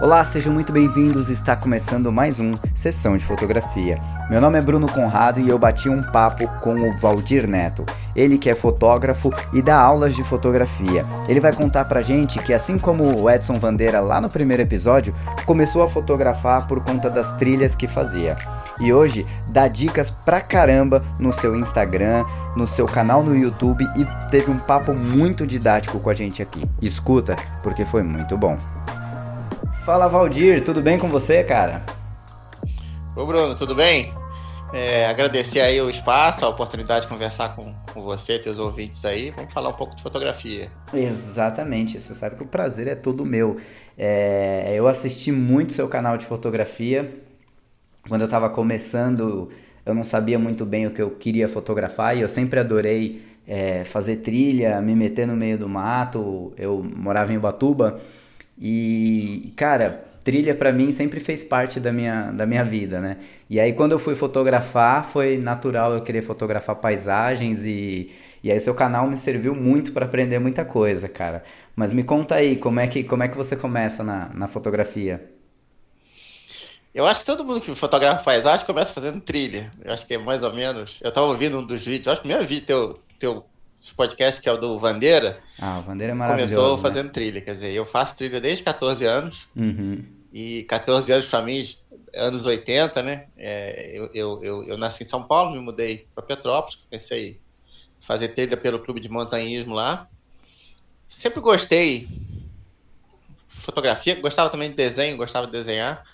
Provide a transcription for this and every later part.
Olá, sejam muito bem-vindos. Está começando mais um Sessão de Fotografia. Meu nome é Bruno Conrado e eu bati um papo com o Valdir Neto. Ele que é fotógrafo e dá aulas de fotografia. Ele vai contar pra gente que assim como o Edson Vandeira lá no primeiro episódio, começou a fotografar por conta das trilhas que fazia. E hoje dá dicas pra caramba no seu Instagram, no seu canal no YouTube e teve um papo muito didático com a gente aqui. Escuta, porque foi muito bom. Fala Valdir, tudo bem com você, cara? Ô Bruno, tudo bem? É, agradecer aí o espaço, a oportunidade de conversar com, com você, teus ouvintes aí. Vamos falar um pouco de fotografia. Exatamente, você sabe que o prazer é todo meu. É, eu assisti muito seu canal de fotografia. Quando eu estava começando, eu não sabia muito bem o que eu queria fotografar e eu sempre adorei é, fazer trilha, me meter no meio do mato. Eu morava em Ubatuba e, cara, trilha para mim sempre fez parte da minha, da minha vida, né? E aí quando eu fui fotografar, foi natural eu querer fotografar paisagens e, e aí seu canal me serviu muito para aprender muita coisa, cara. Mas me conta aí, como é que, como é que você começa na, na fotografia? Eu acho que todo mundo que fotografa paisagem começa fazendo trilha. Eu acho que é mais ou menos. Eu estava ouvindo um dos vídeos, acho que o primeiro vídeo teu, teu podcast, que é o do Vandeira. Ah, o Vandeira é maravilhoso. Começou né? fazendo trilha, quer dizer, eu faço trilha desde 14 anos. Uhum. E 14 anos para mim, anos 80, né? É, eu, eu, eu, eu, nasci em São Paulo, me mudei para Petrópolis, comecei a fazer trilha pelo clube de montanhismo lá. Sempre gostei fotografia, gostava também de desenho, gostava de desenhar.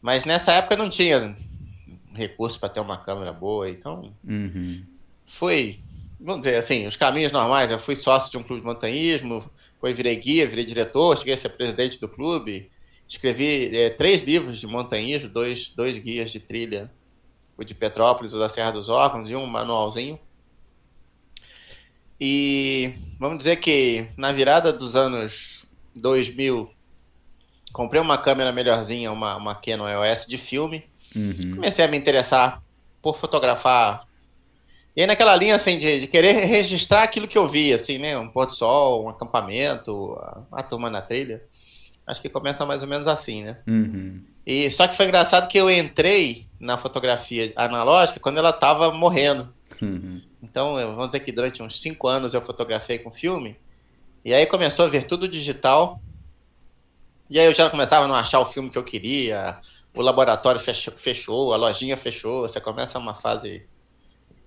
Mas nessa época não tinha recurso para ter uma câmera boa, então uhum. foi vamos dizer assim, os caminhos normais. Eu fui sócio de um clube de montanhismo, depois virei guia, virei diretor, cheguei a ser presidente do clube. Escrevi é, três livros de montanhismo, dois, dois guias de trilha, o de Petrópolis, o da Serra dos Órgãos, e um manualzinho. E vamos dizer que na virada dos anos 2000, comprei uma câmera melhorzinha, uma, uma Canon EOS de filme. Uhum. Comecei a me interessar por fotografar e aí naquela linha, assim, de, de, querer registrar aquilo que eu vi, assim, né? Um pôr do sol, um acampamento, a, a, turma na trilha. Acho que começa mais ou menos assim, né? Uhum. E só que foi engraçado que eu entrei na fotografia analógica quando ela estava morrendo. Uhum. Então, vamos dizer que durante uns cinco anos eu fotografei com filme. E aí começou a ver tudo digital. E aí eu já começava a não achar o filme que eu queria. O laboratório fechou, fechou a lojinha fechou. Você começa uma fase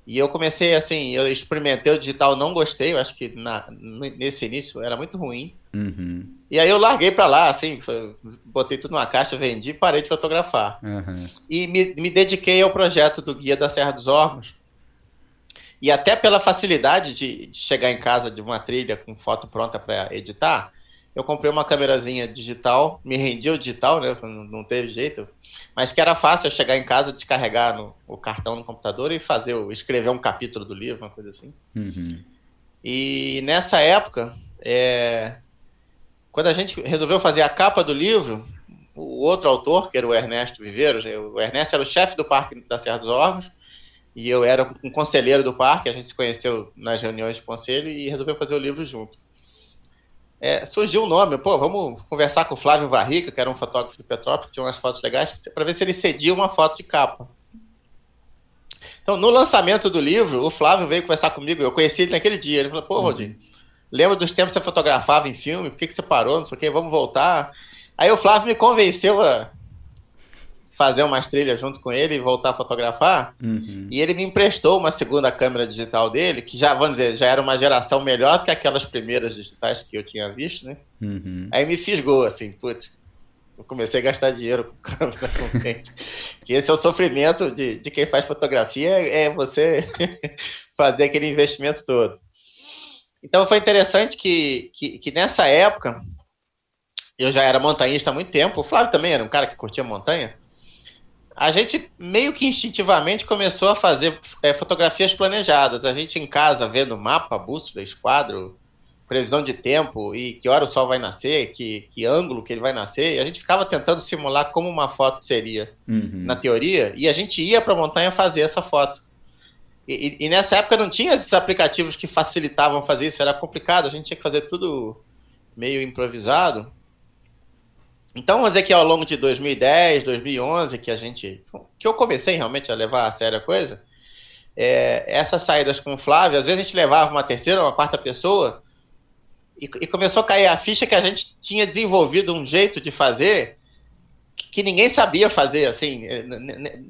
e eu comecei assim, eu experimentei o digital, não gostei, eu acho que na, nesse início era muito ruim. Uhum. E aí eu larguei para lá, assim, botei tudo numa caixa, vendi parei de fotografar. Uhum. E me, me dediquei ao projeto do Guia da Serra dos Órgãos. E até pela facilidade de, de chegar em casa de uma trilha com foto pronta para editar, eu comprei uma câmerazinha digital, me rendi o digital, né? Não, não, teve jeito. Mas que era fácil eu chegar em casa, descarregar no, o cartão no computador e fazer, escrever um capítulo do livro, uma coisa assim. Uhum. E nessa época, é, quando a gente resolveu fazer a capa do livro, o outro autor, que era o Ernesto Viveiros, o Ernesto era o chefe do Parque da Serra dos Órgãos, e eu era um conselheiro do parque, a gente se conheceu nas reuniões de conselho e resolveu fazer o livro junto é, surgiu um nome, pô, vamos conversar com o Flávio Varrica, que era um fotógrafo de Petrópolis, que tinha umas fotos legais, para ver se ele cedia uma foto de capa. Então, no lançamento do livro, o Flávio veio conversar comigo, eu conheci ele naquele dia, ele falou, pô, Rodinho, lembra dos tempos que você fotografava em filme, por que, que você parou, não sei o que, vamos voltar. Aí o Flávio me convenceu a fazer umas trilhas junto com ele e voltar a fotografar. Uhum. E ele me emprestou uma segunda câmera digital dele, que já, vamos dizer, já era uma geração melhor do que aquelas primeiras digitais que eu tinha visto, né? Uhum. Aí me fisgou, assim, putz. Eu comecei a gastar dinheiro com câmera com que esse é o sofrimento de, de quem faz fotografia, é você fazer aquele investimento todo. Então foi interessante que, que, que nessa época eu já era montanhista há muito tempo. O Flávio também era um cara que curtia montanha a gente meio que instintivamente começou a fazer é, fotografias planejadas. A gente em casa vendo mapa, bússola, esquadro, previsão de tempo e que hora o sol vai nascer, que, que ângulo que ele vai nascer. E a gente ficava tentando simular como uma foto seria uhum. na teoria e a gente ia para a montanha fazer essa foto. E, e, e, nessa época não tinha esses aplicativos que facilitavam fazer isso, era complicado, a gente tinha que fazer tudo meio improvisado. Então, vamos dizer que ao longo de 2010, 2011, que a gente, que eu comecei realmente a levar a sério a coisa, é, essas saídas com o Flávio, às vezes a gente levava uma terceira, uma quarta pessoa, e, e, começou a cair a ficha que a gente tinha desenvolvido um jeito de fazer que, que ninguém sabia fazer, assim,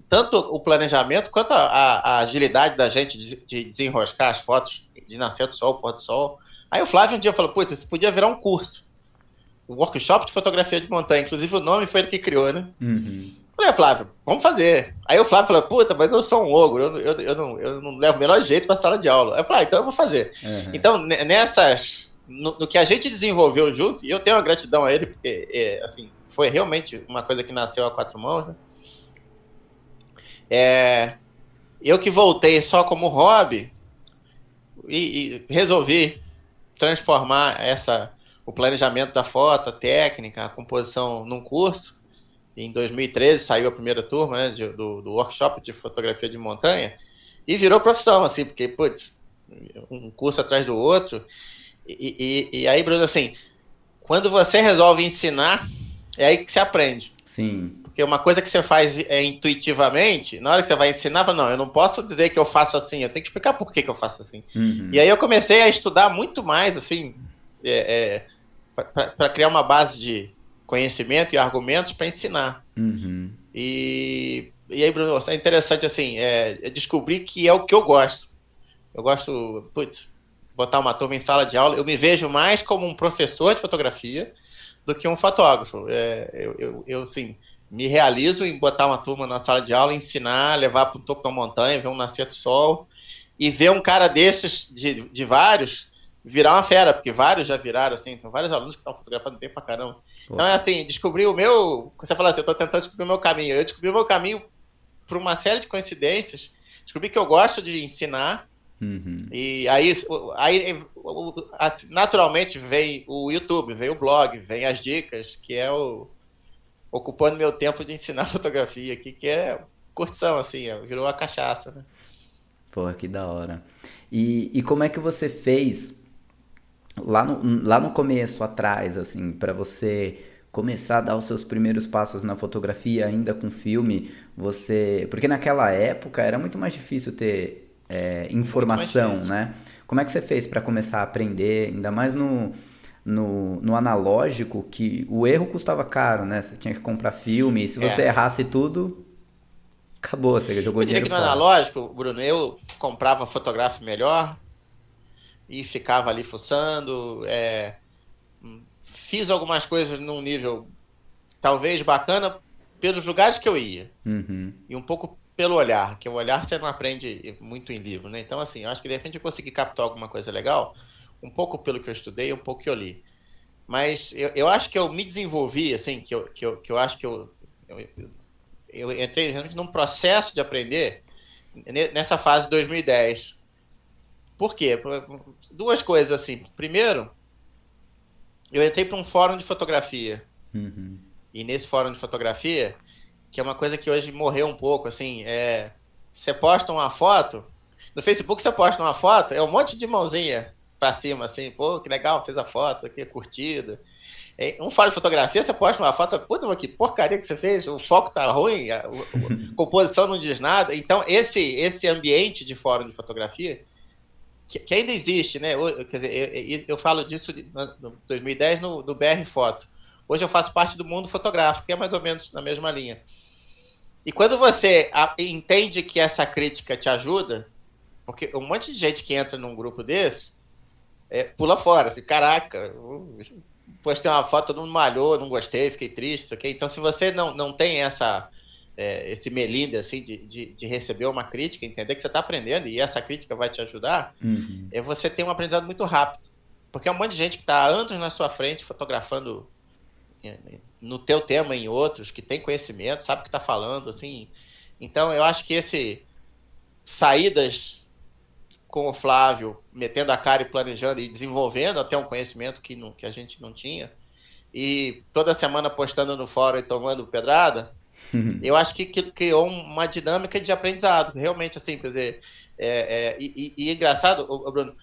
tanto o planejamento quanto a, a agilidade da gente de, de, desenroscar as fotos de nascer do sol, pôr do sol. Aí o Flávio um dia falou, putz, isso podia virar um curso. Workshop de fotografia de montanha. Inclusive o nome foi ele que criou, né? Uhum. Falei, Flávio, vamos fazer. Aí o Flávio falou, puta, mas eu sou um ogro, eu, eu, eu, não, eu não levo o melhor jeito para sala de aula. Aí eu falei, ah, então eu vou fazer. Uhum. Então, nessas, no, no, que a gente desenvolveu junto, e eu tenho uma gratidão a ele, porque, é, assim, foi realmente uma coisa que nasceu a quatro mãos, né? É, eu que voltei só como hobby e, e resolvi transformar essa o planejamento da foto, a técnica, a composição num curso em 2013 saiu a primeira turma né, de, do, do, workshop de fotografia de montanha e virou profissão, assim, porque, putz, um curso atrás do outro. E, e, e, aí, Bruno, assim, quando você resolve ensinar, é aí que você aprende. Sim. Porque uma coisa que você faz é, intuitivamente, na hora que você vai ensinar, fala, não, eu não posso dizer que eu faço assim, eu tenho que explicar por que, que eu faço assim. Uhum. E aí eu comecei a estudar muito mais, assim, é, é, para criar uma base de, conhecimento e argumentos para ensinar. Uhum. E, e aí, Bruno, é interessante assim, é, é, descobrir que é o que eu gosto. Eu gosto, putz, botar uma turma em sala de aula. Eu me vejo mais como um professor de fotografia do que um fotógrafo. É, eu, eu, eu, assim, me realizo em botar uma turma na sala de aula, ensinar, levar para o topo da montanha, ver um nascer do sol e ver um cara desses, de, de vários, virar uma fera, porque vários já viraram, assim, tem vários alunos que estão fotografando bem pra caramba. Pô. Então é assim, descobri o meu. Você fala assim, eu tô tentando descobrir o meu caminho. Eu descobri o meu caminho por uma série de coincidências. Descobri que eu gosto de ensinar. Uhum. E aí, aí naturalmente vem o YouTube, vem o blog, vem as dicas, que é o ocupando meu tempo de ensinar fotografia aqui, que é curtição, assim, virou a cachaça, né? Pô, que da hora. E, e como é que você fez lá no, lá no começo, atrás, assim, para você começar a dar os seus primeiros passos na fotografia ainda com filme, você. Porque naquela época era muito mais difícil ter é, informação, né? Como é que você fez para começar a aprender, ainda mais no, no, no, analógico, que o erro custava caro, né? Você tinha que comprar filme, e se você é. errasse tudo, acabou, você jogou eu dinheiro que no analógico, Bruno, eu comprava fotográfico melhor, e ficava ali fuçando. É, fiz algumas coisas num nível talvez bacana pelos lugares que eu ia. Uhum. E um pouco pelo olhar, que o olhar você não aprende muito em livro, né? Então, assim, eu acho que de repente eu consegui captar alguma coisa legal, um pouco pelo que eu estudei, um pouco que eu li. Mas eu, eu acho que eu me desenvolvi, assim, que eu, que eu, que eu acho que eu, eu, eu entrei realmente num processo de aprender nessa fase de 2010, por quê? Duas coisas assim. Primeiro, eu entrei para um fórum de fotografia. Uhum. E nesse fórum de fotografia, que é uma coisa que hoje morreu um pouco, assim, é. Você posta uma foto. No Facebook você posta uma foto, é um monte de mãozinha para cima, assim, pô, que legal, fez a foto, que curtida. Um fórum de fotografia, você posta uma foto, puta, que porcaria que você fez, o foco tá ruim, a, a, a composição não diz nada. Então, esse, esse ambiente de fórum de fotografia que, que, ainda existe, né? Eu, quer dizer, eu, eu falo disso em 2010 no, no BR Foto. Hoje eu faço parte do mundo fotográfico, que é mais ou menos na mesma linha. E quando você entende que essa crítica te ajuda, porque um monte de gente que entra num grupo desse é, pula fora, assim, caraca, postei uma foto, todo mundo malhou, não gostei, fiquei triste, ok? Então, se você não, não tem essa é, esse melinde assim de, de, de, receber uma crítica, entender que você está aprendendo e essa crítica vai te ajudar, uhum. é você ter um aprendizado muito rápido. Porque é um monte de gente que está anos na sua frente fotografando é, no teu tema em outros, que tem conhecimento, sabe o que está falando, assim. Então eu acho que esse saídas com o Flávio, metendo a cara e planejando e desenvolvendo até um conhecimento que, não, que a gente não tinha, e toda semana postando no fórum e tomando pedrada, Uhum. Eu acho que, criou uma dinâmica de aprendizado, realmente, assim, quer dizer, é, é, e, e, e, é engraçado, o, Bruno,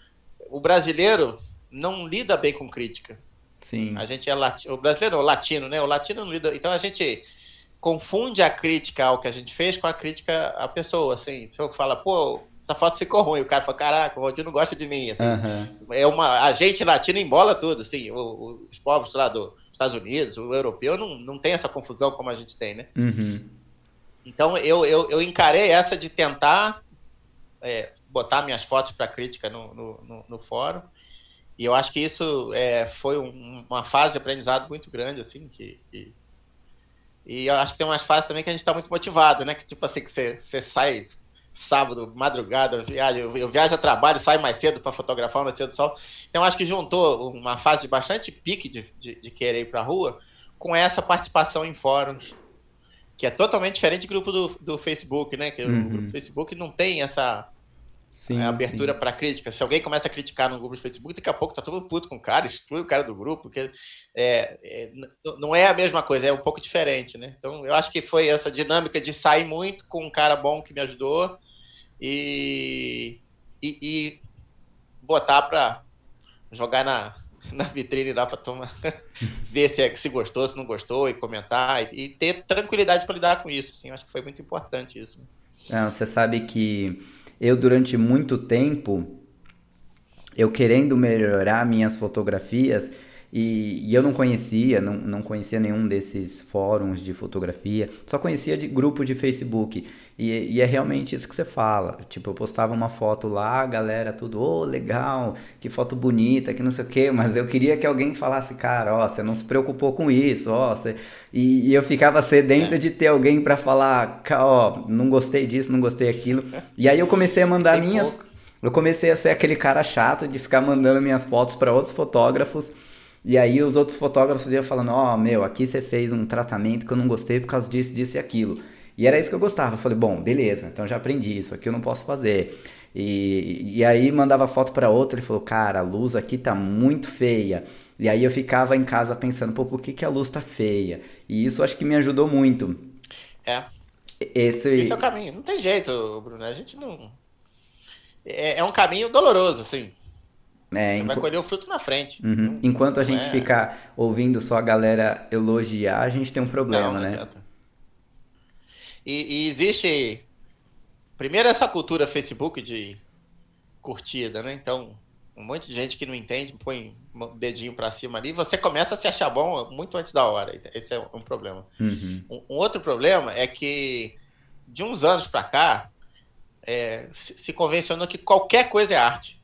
o brasileiro não lida bem com crítica. Sim. A gente é latino, o brasileiro, o latino, né? O latino não lida. Então a gente confunde a crítica ao que a gente fez com a crítica à pessoa, assim. Se eu fala, pô, essa foto ficou ruim, o cara fala, caraca, o Valdir não gosta de mim, assim. Uhum. É uma, a gente latino embola tudo, assim, os povos lá dos Estados Unidos, o europeu, não, não tem essa confusão como a gente tem, né? Uhum. Então eu, eu, eu encarei essa de tentar é, botar minhas fotos para crítica no, no, no, no, fórum, e eu acho que isso é, foi um, uma fase de aprendizado muito grande, assim, que, que e eu acho que tem umas fases também que a gente está muito motivado, né? Que tipo assim, que você, você sai sábado, madrugada, eu, eu viajo a trabalho, saio mais cedo para fotografar o nascer do sol. Então acho que juntou uma fase de bastante pique de, de, de querer ir para a rua com essa participação em fóruns, que é totalmente diferente do grupo do, do Facebook, né? Que uhum. o grupo do Facebook não tem essa Sim, é, abertura para crítica. Se alguém começa a criticar no grupo do Facebook, daqui a pouco tá todo mundo puto com o cara, exclui o cara do grupo, porque é, é, não é a mesma coisa, é um pouco diferente, né? Então eu acho que foi essa dinâmica de sair muito com um cara bom que me ajudou e, e, e botar para jogar na, na vitrine lá para tomar, ver se, é, se gostou, se não gostou e comentar e, e ter tranquilidade para lidar com isso. Assim, acho que foi muito importante isso. Não, você sabe que eu durante muito tempo, eu querendo melhorar minhas fotografias, e, e, eu não conhecia, não, não conhecia nenhum desses fóruns de fotografia, só conhecia de grupo de Facebook. E, e, é realmente isso que você fala. Tipo, eu postava uma foto lá, a galera tudo, ô, oh, legal, que foto bonita, que não sei o quê, mas eu queria que alguém falasse, cara, ó, você não se preocupou com isso, ó, você... e, e eu ficava sedento é. de ter alguém para falar, ó, não gostei disso, não gostei aquilo. E aí eu comecei a mandar Tem minhas. Pouco. Eu comecei a ser aquele cara chato de ficar mandando minhas fotos para outros fotógrafos. E aí os outros fotógrafos iam falando, ó, oh, meu, aqui você fez um tratamento que eu não gostei por causa disso, disso e aquilo. E era isso que eu gostava. Eu falei, bom, beleza, então já aprendi isso, aqui eu não posso fazer. E, e aí mandava foto para outro, ele falou, cara, a luz aqui tá muito feia. E aí eu ficava em casa pensando, pô, por que, que a luz tá feia? E isso acho que me ajudou muito. É. Esse... Esse é o caminho. Não tem jeito, Bruno. A gente não. É, é um caminho doloroso, assim. É, Você vai colher o fruto na frente. Uhum. Enquanto a gente é... ficar ouvindo só a galera elogiar, a gente tem um problema, não, não né? E, e, existe, primeiro, essa cultura Facebook de curtida, né? Então, um monte de gente que não entende põe um dedinho para cima ali, você começa a se achar bom muito antes da hora. Esse é um problema. Uhum. Um, um, outro problema é que, de uns anos para cá, é, se, se, convencionou que qualquer coisa é arte.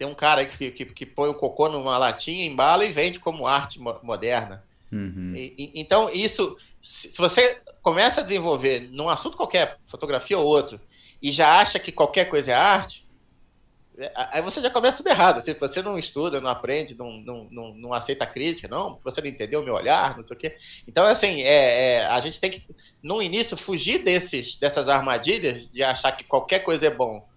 Tem um cara que, que, que põe o cocô numa latinha, embala e vende como arte moderna. Uhum. E, e, então, isso, se, você começa a desenvolver num assunto qualquer, fotografia ou outro, e já acha que qualquer coisa é arte, é, aí você já começa tudo errado. Se você não estuda, não aprende, não, não, não, não aceita crítica, não, você não entendeu o meu olhar, não sei o quê. Então, assim, é, é, a gente tem que, no início, fugir desses, dessas armadilhas de achar que qualquer coisa é bom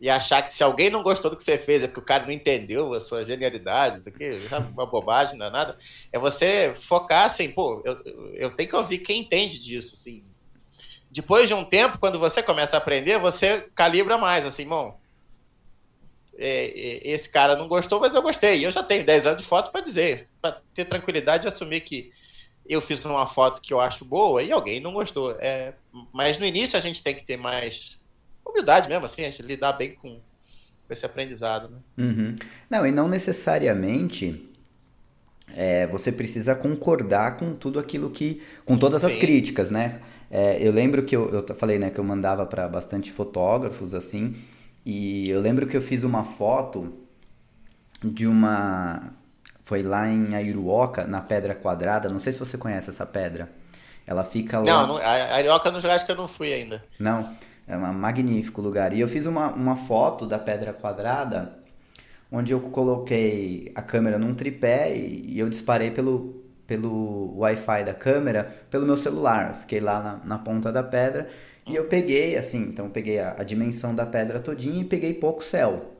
e achar que se alguém não gostou do que você fez é porque o cara não entendeu a sua genialidade, isso aqui é uma bobagem, não é nada. É você focar assim, pô, eu, eu tenho que ouvir quem entende disso, assim. Depois de um tempo, quando você começa a aprender, você calibra mais, assim, bom, é, é, esse cara não gostou, mas eu gostei. Eu já tenho 10 anos de foto para dizer, para ter tranquilidade de assumir que eu fiz uma foto que eu acho boa e alguém não gostou. É, mas no início a gente tem que ter mais humildade mesmo, assim, a gente lidar bem com, com esse aprendizado. Né? Uhum. Não, e não necessariamente é, você precisa concordar com tudo aquilo que. com todas Sim. as críticas, né? É, eu lembro que eu, eu falei, né, que eu mandava para bastante fotógrafos, assim, e eu lembro que eu fiz uma foto de uma. Foi lá em Airuoca, na Pedra Quadrada. Não sei se você conhece essa pedra. Ela fica lá. Não, não a Airuoca no acho que eu não fui ainda. Não. É um magnífico lugar. E eu fiz uma, uma foto da pedra quadrada, onde eu coloquei a câmera num tripé e, e eu disparei pelo, pelo Wi-Fi da câmera pelo meu celular. fiquei lá na, na, ponta da pedra e eu peguei, assim, então eu peguei a, a dimensão da pedra todinha e peguei pouco céu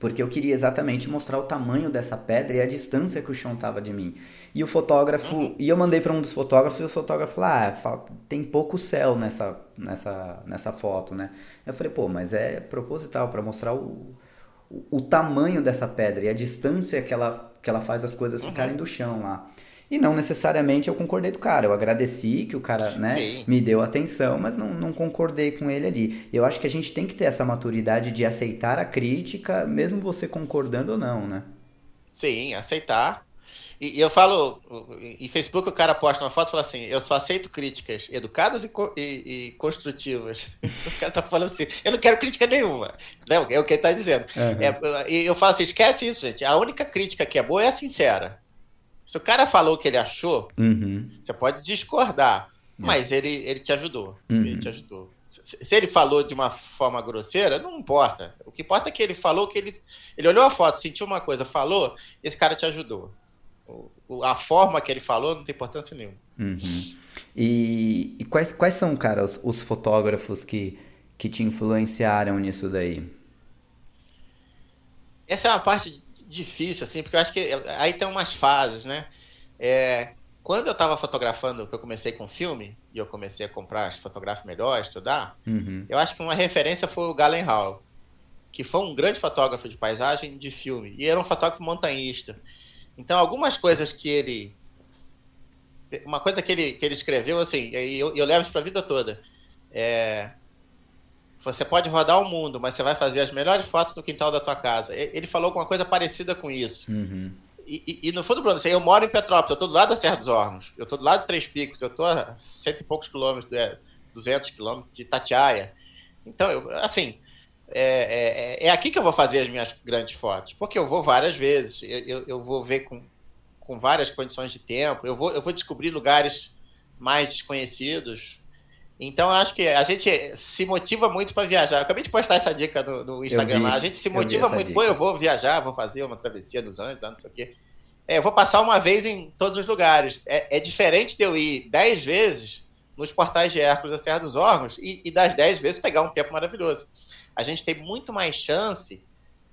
porque eu queria exatamente mostrar o tamanho dessa pedra e a distância que o chão tava de mim. E o fotógrafo, e eu mandei para um dos fotógrafos e o fotógrafo falou: "Ah, tem pouco céu nessa nessa nessa foto, né?". Eu falei: "Pô, mas é proposital para mostrar o o, o tamanho dessa pedra e a distância que ela, que ela faz as coisas Uhum. ficarem do chão lá. E não necessariamente eu concordei do cara. Eu agradeci que o cara né, Sim. me deu atenção, mas não, não concordei com ele ali. Eu acho que a gente tem que ter essa maturidade de aceitar a crítica, mesmo você concordando ou não, né? Sim, aceitar. E, e eu falo, em Facebook o cara posta uma foto e fala assim, eu só aceito críticas educadas e, e- e construtivas. O cara tá falando assim, eu não quero crítica nenhuma. Não, é o que ele tá dizendo. Uhum. É, e eu falo assim, esquece isso, gente. A única crítica que é boa é a sincera. Se o cara falou o que ele achou, Uhum. você pode discordar, mas ele, ele te ajudou. Uhum. Ele te ajudou. Se, se ele falou de uma forma grosseira, não importa. O que importa é que ele falou que ele. Ele olhou a foto, sentiu uma coisa, falou, esse cara te ajudou. A forma que ele falou não tem importância nenhuma. Uhum. E, e quais, quais são, cara, os, os fotógrafos que, que te influenciaram nisso daí? Essa é uma parte difícil, assim, porque eu acho que aí tem umas fases, né? É, quando eu estava fotografando, que eu comecei com filme, e eu comecei a comprar fotográficos melhores, estudar, Uhum. eu acho que uma referência foi o Galen Hall, que foi um grande fotógrafo de paisagem de filme, e era um fotógrafo montanhista. Então, algumas coisas que ele. Uma coisa que ele, que ele escreveu, assim, e eu, eu levo isso para a vida toda. É, você pode rodar o mundo, mas você vai fazer as melhores fotos no quintal da tua casa. Ele falou alguma coisa parecida com isso. Uhum. E, e- e no fundo, Bruno, assim, eu moro em Petrópolis, eu tô do lado da Serra dos Hornos, eu tô do lado de Três Picos, eu tô a cento e poucos quilômetros, é, 200 quilômetros de Itatiaia. Então, eu, assim, é, é, é aqui que eu vou fazer as minhas grandes fotos, porque eu vou várias vezes, eu, eu, eu vou ver com, com várias condições de tempo, eu vou, eu vou descobrir lugares mais desconhecidos. Então, eu acho que a gente se motiva muito para viajar. Eu acabei de postar essa dica no, no Instagram vi, lá. A gente se motiva muito. dica. Pô, eu vou viajar, vou fazer uma travessia nos Andes, não sei o quê. É, eu vou passar uma vez em todos os lugares. É, é diferente de eu ir dez vezes nos portais de Hércules da Serra dos Órgãos e, e das dez vezes pegar um tempo maravilhoso. A gente tem muito mais chance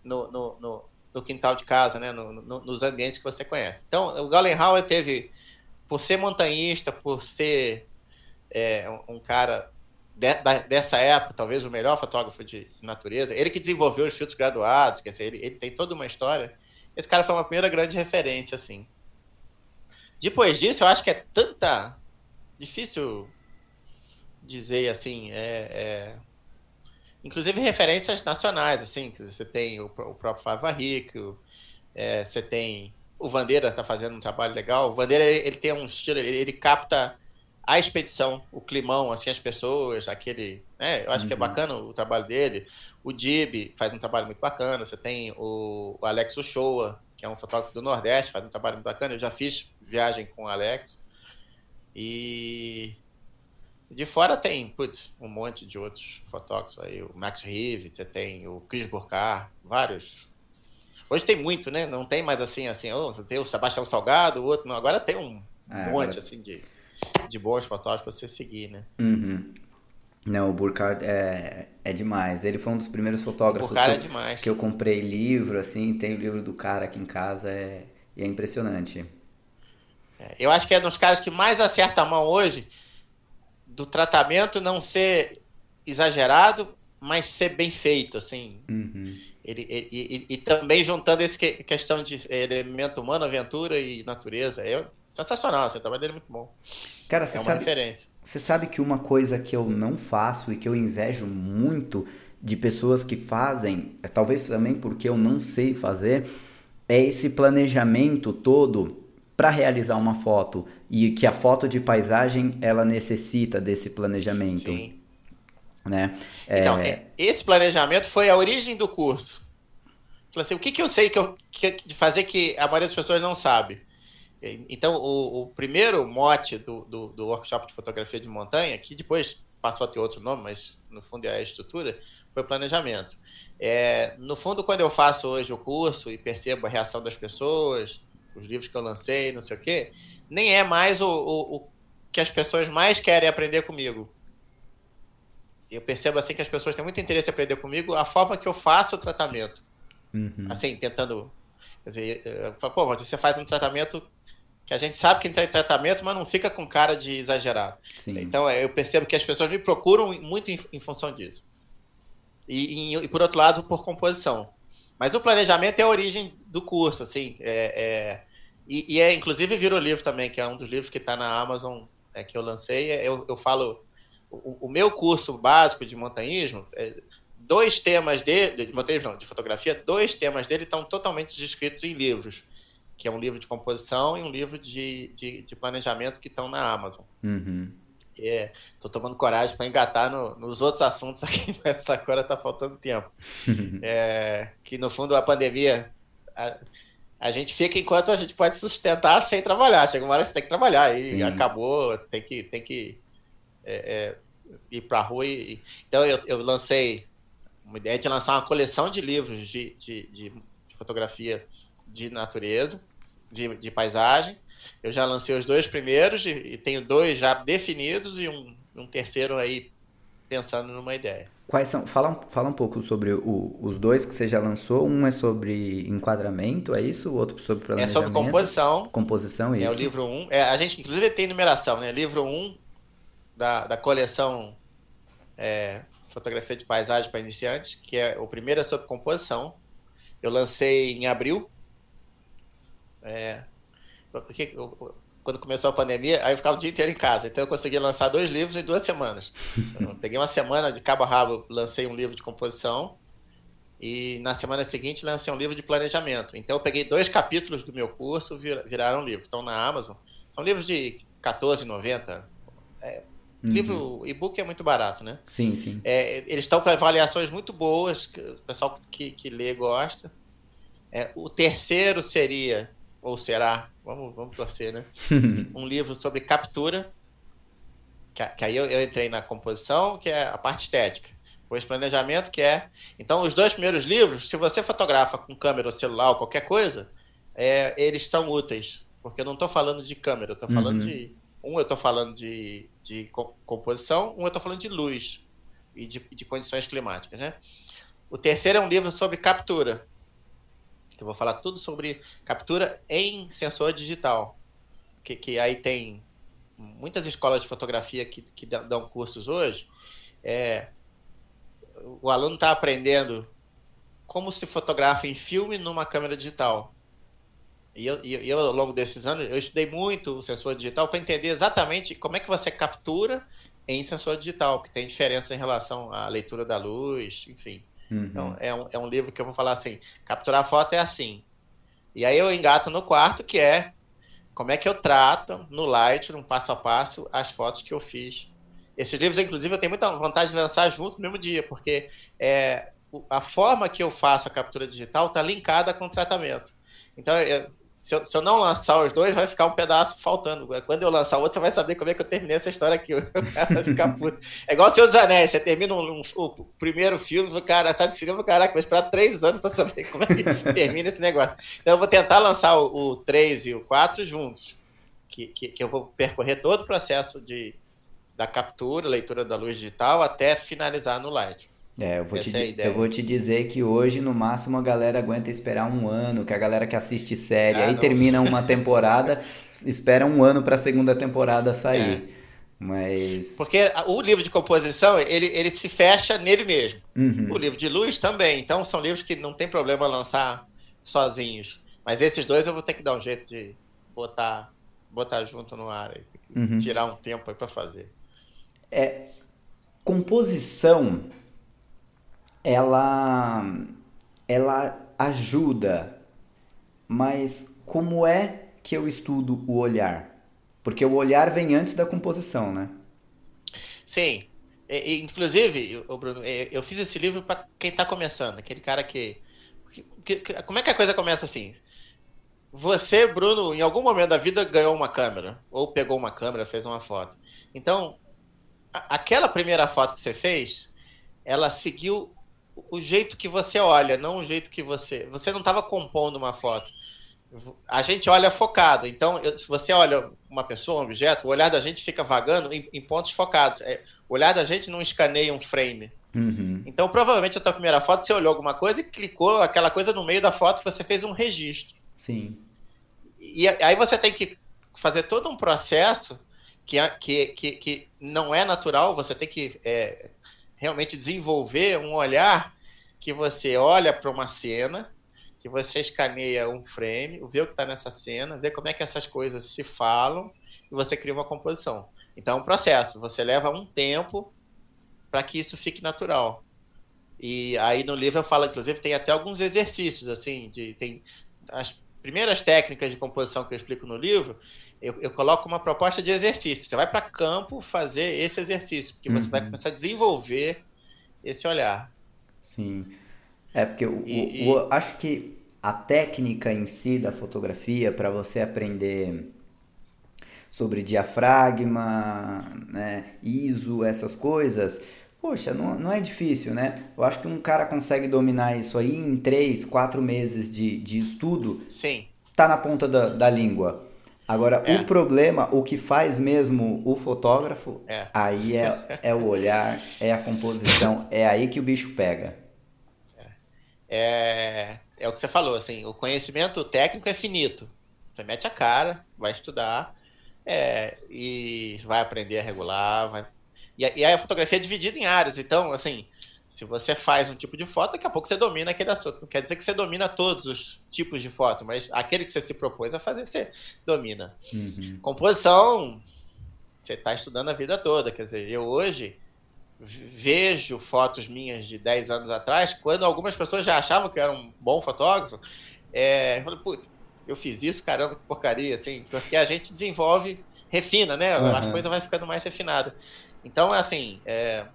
no, no, no, no quintal de casa, né? No- no- nos ambientes que você conhece. Então, o Gallenhauer teve, por ser montanhista, por ser é, um, cara de- da- dessa época, talvez o melhor fotógrafo de natureza, ele que desenvolveu os filtros graduados, quer dizer, ele, ele tem toda uma história. Esse cara foi uma primeira grande referência, assim. Depois disso, eu acho que é tanta. Difícil dizer assim. É, é... Inclusive referências nacionais, assim. Você tem o, o próprio Flávio Rico, é, você tem. O Vandeira está fazendo um trabalho legal. O Vandeira ele, ele tem um estilo, ele, ele capta a expedição, o climão, assim, as pessoas, aquele. Né, eu acho que é Uhum. bacana o trabalho dele. O Dib faz um trabalho muito bacana. Você tem o, o Alex Uchoa, que é um fotógrafo do Nordeste, faz um trabalho muito bacana. Eu já fiz viagem com o Alex. E de fora tem, putz, um monte de outros fotógrafos aí. O Max Rive, você tem o Chris Burkhardt, vários. Hoje tem muito, né? Não tem mais assim, assim, oh, tem o Sebastião Salgado, o outro. Não, agora tem um É, monte, agora- assim, de, de bons fotógrafos pra você seguir, né? Uhum. Não, o Burkhardt é, é demais. Ele foi um dos primeiros fotógrafos cara é que, eu, demais. que eu comprei livro, assim, tem o livro do cara aqui em casa, é, é impressionante. É, Eu acho que é dos caras que mais acerta a mão hoje do tratamento não ser exagerado, mas ser bem feito, assim. Uhum. Ele, e, e- e também juntando esse que- questão de elemento humano, aventura e natureza. É sensacional, assim, o trabalho dele é muito bom. Cara, É você uma sabe, referência. Você sabe que uma coisa que eu não faço e que eu invejo muito de pessoas que fazem, é talvez também porque eu não sei fazer, é esse planejamento todo para realizar uma foto e que a foto de paisagem ela necessita desse planejamento, Sim. né? Então, é, esse planejamento foi a origem do curso. Falei assim, o que, que eu sei que eu, que, de fazer que a maioria das pessoas não sabe? Então, o, o primeiro mote do, do, do workshop de fotografia de montanha, que depois passou a ter outro nome, mas no fundo é a estrutura, foi planejamento. É, no fundo, quando eu faço hoje o curso e percebo a reação das pessoas, os livros que eu lancei, não sei o quê, nem é mais o, o, o que as pessoas mais querem aprender comigo eu percebo assim que as pessoas têm muito interesse em aprender comigo a forma que eu faço o tratamento. Uhum. Assim, tentando. Quer dizer, eu falo, pô, você faz um tratamento que a gente sabe que tem tratamento, mas não fica com cara de exagerado. Sim. Então, é, eu percebo que as pessoas me procuram muito em, em função disso. E, e- e, por outro lado, por composição. Mas o planejamento é a origem do curso, assim. É, é e, e, é, inclusive, virou livro também, que é um dos livros que está na Amazon é, que eu lancei. É, eu, eu falo. O, o, meu curso básico de montanhismo, é, dois temas dele, de montanhismo não, de fotografia, dois temas dele estão totalmente descritos em livros que é um livro de composição e um livro de, de, de planejamento que estão na Amazon. Uhum. É, tomando coragem para engatar no, nos outros assuntos aqui, mas agora está faltando tempo. é, que no fundo a pandemia a, a, gente fica enquanto a gente pode sustentar sem trabalhar. Chega uma hora que você tem que trabalhar e Sim. acabou, tem que, tem que é, é ir para a rua. E, então eu, eu, lancei uma ideia de lançar uma coleção de livros de, de, de fotografia de natureza de, de paisagem. Eu já lancei os dois primeiros e, e tenho dois já definidos e um, um terceiro aí pensando numa ideia. Quais são? Fala, fala um pouco sobre o, os dois que você já lançou. Um é sobre enquadramento, é isso? O outro sobre planejamento? É sobre composição. Composição, isso. É o livro 1. Um. É, a gente, inclusive, tem numeração, né? Livro 1 um da, da coleção é, Fotografia de Paisagem para Iniciantes, que é o primeiro é sobre composição. Eu lancei em abril é, porque, quando começou a pandemia, aí eu ficava o dia inteiro em casa. Então eu consegui lançar dois livros em duas semanas. peguei uma semana de cabo a rabo, lancei um livro de composição. E na semana seguinte lancei um livro de planejamento. Então eu peguei dois capítulos do meu curso, vir, viraram livro. Estão na Amazon. São livros de R$14,90. É, uhum. Livro e-book é muito barato, né? Sim, sim. É, eles estão com avaliações muito boas, que o pessoal que, que lê gosta. É, o terceiro seria ou será, vamos, vamos torcer, né? um livro sobre captura, que, que aí eu, eu, entrei na composição, que é a parte estética. Depois planejamento, que é. Então, os dois primeiros livros, se você fotografa com câmera ou celular ou qualquer coisa, é, eles são úteis. Porque eu não estou falando de câmera, eu estou falando uhum. de. Um, eu estou falando de, de composição, um, eu estou falando de luz e de, de condições climáticas, né? O terceiro é um livro sobre captura que eu vou falar tudo sobre captura em sensor digital. Que, que aí tem muitas escolas de fotografia que, que dão cursos hoje. É, o aluno está aprendendo como se fotografa em filme numa câmera digital. E eu, e eu, ao longo desses anos, eu estudei muito o sensor digital para entender exatamente como é que você captura em sensor digital, que tem diferença em relação à leitura da luz, enfim. Uhum. Então, é um, é um livro que eu vou falar assim: capturar foto é assim. E aí eu engato no quarto, que é como é que eu trato no Lightroom, passo a passo, as fotos que eu fiz. Esses livros, inclusive, eu tenho muita vontade de lançar junto no mesmo dia, porque é, a forma que eu faço a captura digital está linkada com o tratamento. Então, eu, se eu, se eu, não lançar os dois, vai ficar um pedaço faltando. Quando eu lançar o outro, você vai saber como é que eu terminei essa história aqui. O cara vai ficar puto. É igual o Senhor dos Anéis, você termina um, um, o primeiro filme, o cara sai de cinema, caraca, vai esperar três anos para saber como é que termina esse negócio. Então eu vou tentar lançar o, o 3 e o 4 juntos. Que, que, que eu vou percorrer todo o processo de, da captura, leitura da luz digital, até finalizar no Light. É, eu vou, te, é eu vou te dizer que hoje, no máximo, a galera aguenta esperar um ano, que a galera que assiste série, ah, aí não. termina uma temporada, espera um ano para a segunda temporada sair. É. Mas... Porque o livro de composição, ele, ele se fecha nele mesmo. Uhum. O livro de luz também. Então, são livros que não tem problema lançar sozinhos. Mas esses dois eu vou ter que dar um jeito de botar, botar junto no ar. Uhum. Tirar um tempo aí para fazer. É, composição ela ela ajuda, mas como é que eu estudo o olhar? Porque o olhar vem antes da composição, né? Sim. E, inclusive, Bruno, eu fiz esse livro para quem está começando, aquele cara que, que, que, Como é que a coisa começa assim? Você, Bruno, em algum momento da vida ganhou uma câmera, ou pegou uma câmera, fez uma foto. Então, aquela primeira foto que você fez, ela seguiu o jeito que você olha, não o jeito que você. Você não estava compondo uma foto. A gente olha focado. Então, eu, se você olha uma pessoa, um objeto, o olhar da gente fica vagando em, em pontos focados. É, o olhar da gente não escaneia um frame. Uhum. Então, provavelmente, a tua primeira foto, você olhou alguma coisa e clicou aquela coisa no meio da foto, você fez um registro. Sim. E aí você tem que fazer todo um processo que, que, que, que não é natural, você tem que é, realmente desenvolver um olhar que você olha para uma cena, que você escaneia um frame, vê o que está nessa cena, vê como é que essas coisas se falam e você cria uma composição. Então é um processo, você leva um tempo para que isso fique natural. E aí no livro eu falo, inclusive, tem até alguns exercícios, assim, de, tem as primeiras técnicas de composição que eu explico no livro, eu, eu coloco uma proposta de exercício. Você vai para campo fazer esse exercício, porque uhum. você vai uhum. começar a desenvolver esse olhar. Sim. É, porque eu, e, o, o, acho que a técnica em si da fotografia, para você aprender sobre diafragma, né, ISO, essas coisas, poxa, não, não é difícil, né? Eu acho que um cara consegue dominar isso aí em três, quatro meses de, de estudo. Sim. Tá na ponta da, da língua. Agora, é. o problema, o que faz mesmo o fotógrafo, é. aí é, é o olhar, é a composição, é aí que o bicho pega. É. é, é o que você falou, assim, o conhecimento técnico é finito. Você mete a cara, vai estudar é, e vai aprender a regular, vai e, e aí a fotografia é dividida em áreas. Então, assim, se você faz um tipo de foto, daqui a pouco você domina aquele assunto. Não quer dizer que você domina todos os tipos de foto, mas aquele que você se propôs a fazer, você domina. Uhum. Composição, você está estudando a vida toda. Quer dizer, eu hoje vejo fotos minhas de 10 anos atrás, quando algumas pessoas já achavam que eu era um bom fotógrafo. É, eu falei, putz, eu fiz isso, caramba, que porcaria, assim, porque a gente desenvolve, refina, né? Uhum. A coisa vai ficando mais refinada. Então, assim, é,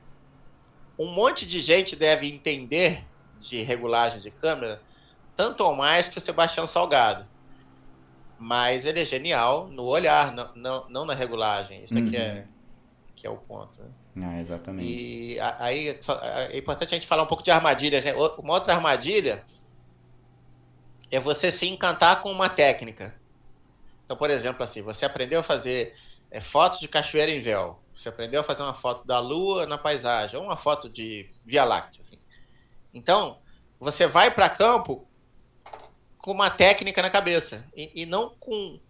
um monte de gente deve entender de regulagem de câmera, tanto ou mais que o Sebastião Salgado. Mas ele é genial no olhar, não, não, não na regulagem. Isso aqui é, uhum. que é o ponto. Né? Ah, exatamente. E aí é importante a gente falar um pouco de armadilhas. Né? Uma outra armadilha é você se encantar com uma técnica. Então, por exemplo, assim, você aprendeu a fazer é, fotos de cachoeira em véu. Você aprendeu a fazer uma foto da Lua na paisagem, ou uma foto de Via Láctea. Assim. Então, você vai para campo com uma técnica na cabeça e, e não com,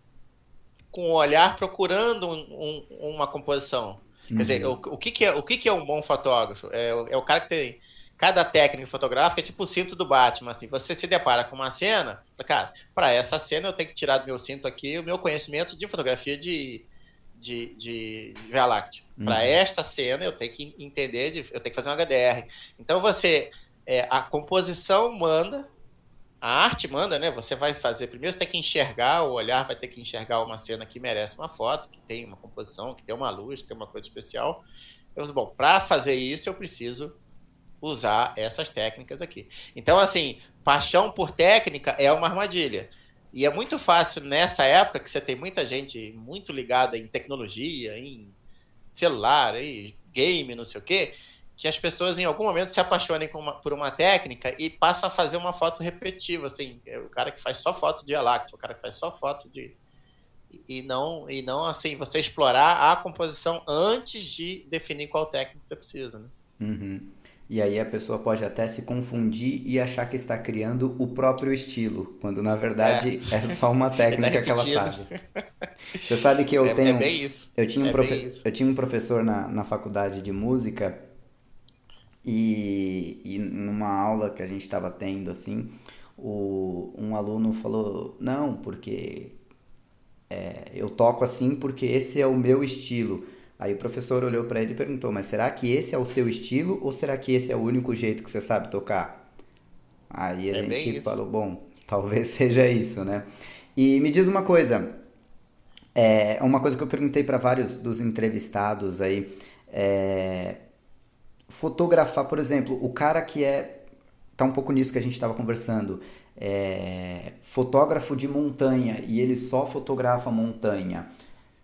com o olhar procurando um, um, uma composição. Uhum. Quer dizer, uhum. o, o, que, que, é, o que, que é um bom fotógrafo? É, é o cara que tem. Cada técnica fotográfica é tipo o cinto do Batman. Assim, você se depara com uma cena, cara, para essa cena eu tenho que tirar do meu cinto aqui o meu conhecimento de fotografia de, de, de, de Via Láctea. Uhum. Para esta cena, eu tenho que entender, de, eu tenho que fazer um HDR. Então, você, é, a composição manda, a arte manda, né? Você vai fazer, primeiro você tem que enxergar, o olhar vai ter que enxergar uma cena que merece uma foto, que tem uma composição, que tem uma luz, que tem uma coisa especial. Eu, bom, para fazer isso, eu preciso usar essas técnicas aqui. Então, assim, paixão por técnica é uma armadilha. E é muito fácil nessa época que você tem muita gente muito ligada em tecnologia, em celular, em game, não sei o quê, que as pessoas em algum momento se apaixonem por uma, técnica e passam a fazer uma foto repetitiva, assim, é o cara que faz só foto de Alact, o cara que faz só foto de e não e não assim você explorar a composição antes de definir qual técnica você precisa, né? Uhum. E aí a pessoa pode até se confundir e achar que está criando o próprio estilo, quando na verdade é, é só uma técnica que ela sabe. Você sabe que eu é, tenho. É bem isso. Eu tinha um, é profe... eu tinha um professor na, na faculdade de música e, e numa aula que a gente estava tendo assim, o, um aluno falou: Não, porque é, eu toco assim porque esse é o meu estilo. Aí o professor olhou para ele e perguntou: Mas será que esse é o seu estilo ou será que esse é o único jeito que você sabe tocar? Aí a é gente falou: Bom, talvez seja isso, né? E me diz uma coisa: é uma coisa que eu perguntei para vários dos entrevistados aí. É, fotografar, por exemplo, o cara que é. Tá um pouco nisso que a gente estava conversando. É, fotógrafo de montanha e ele só fotografa montanha.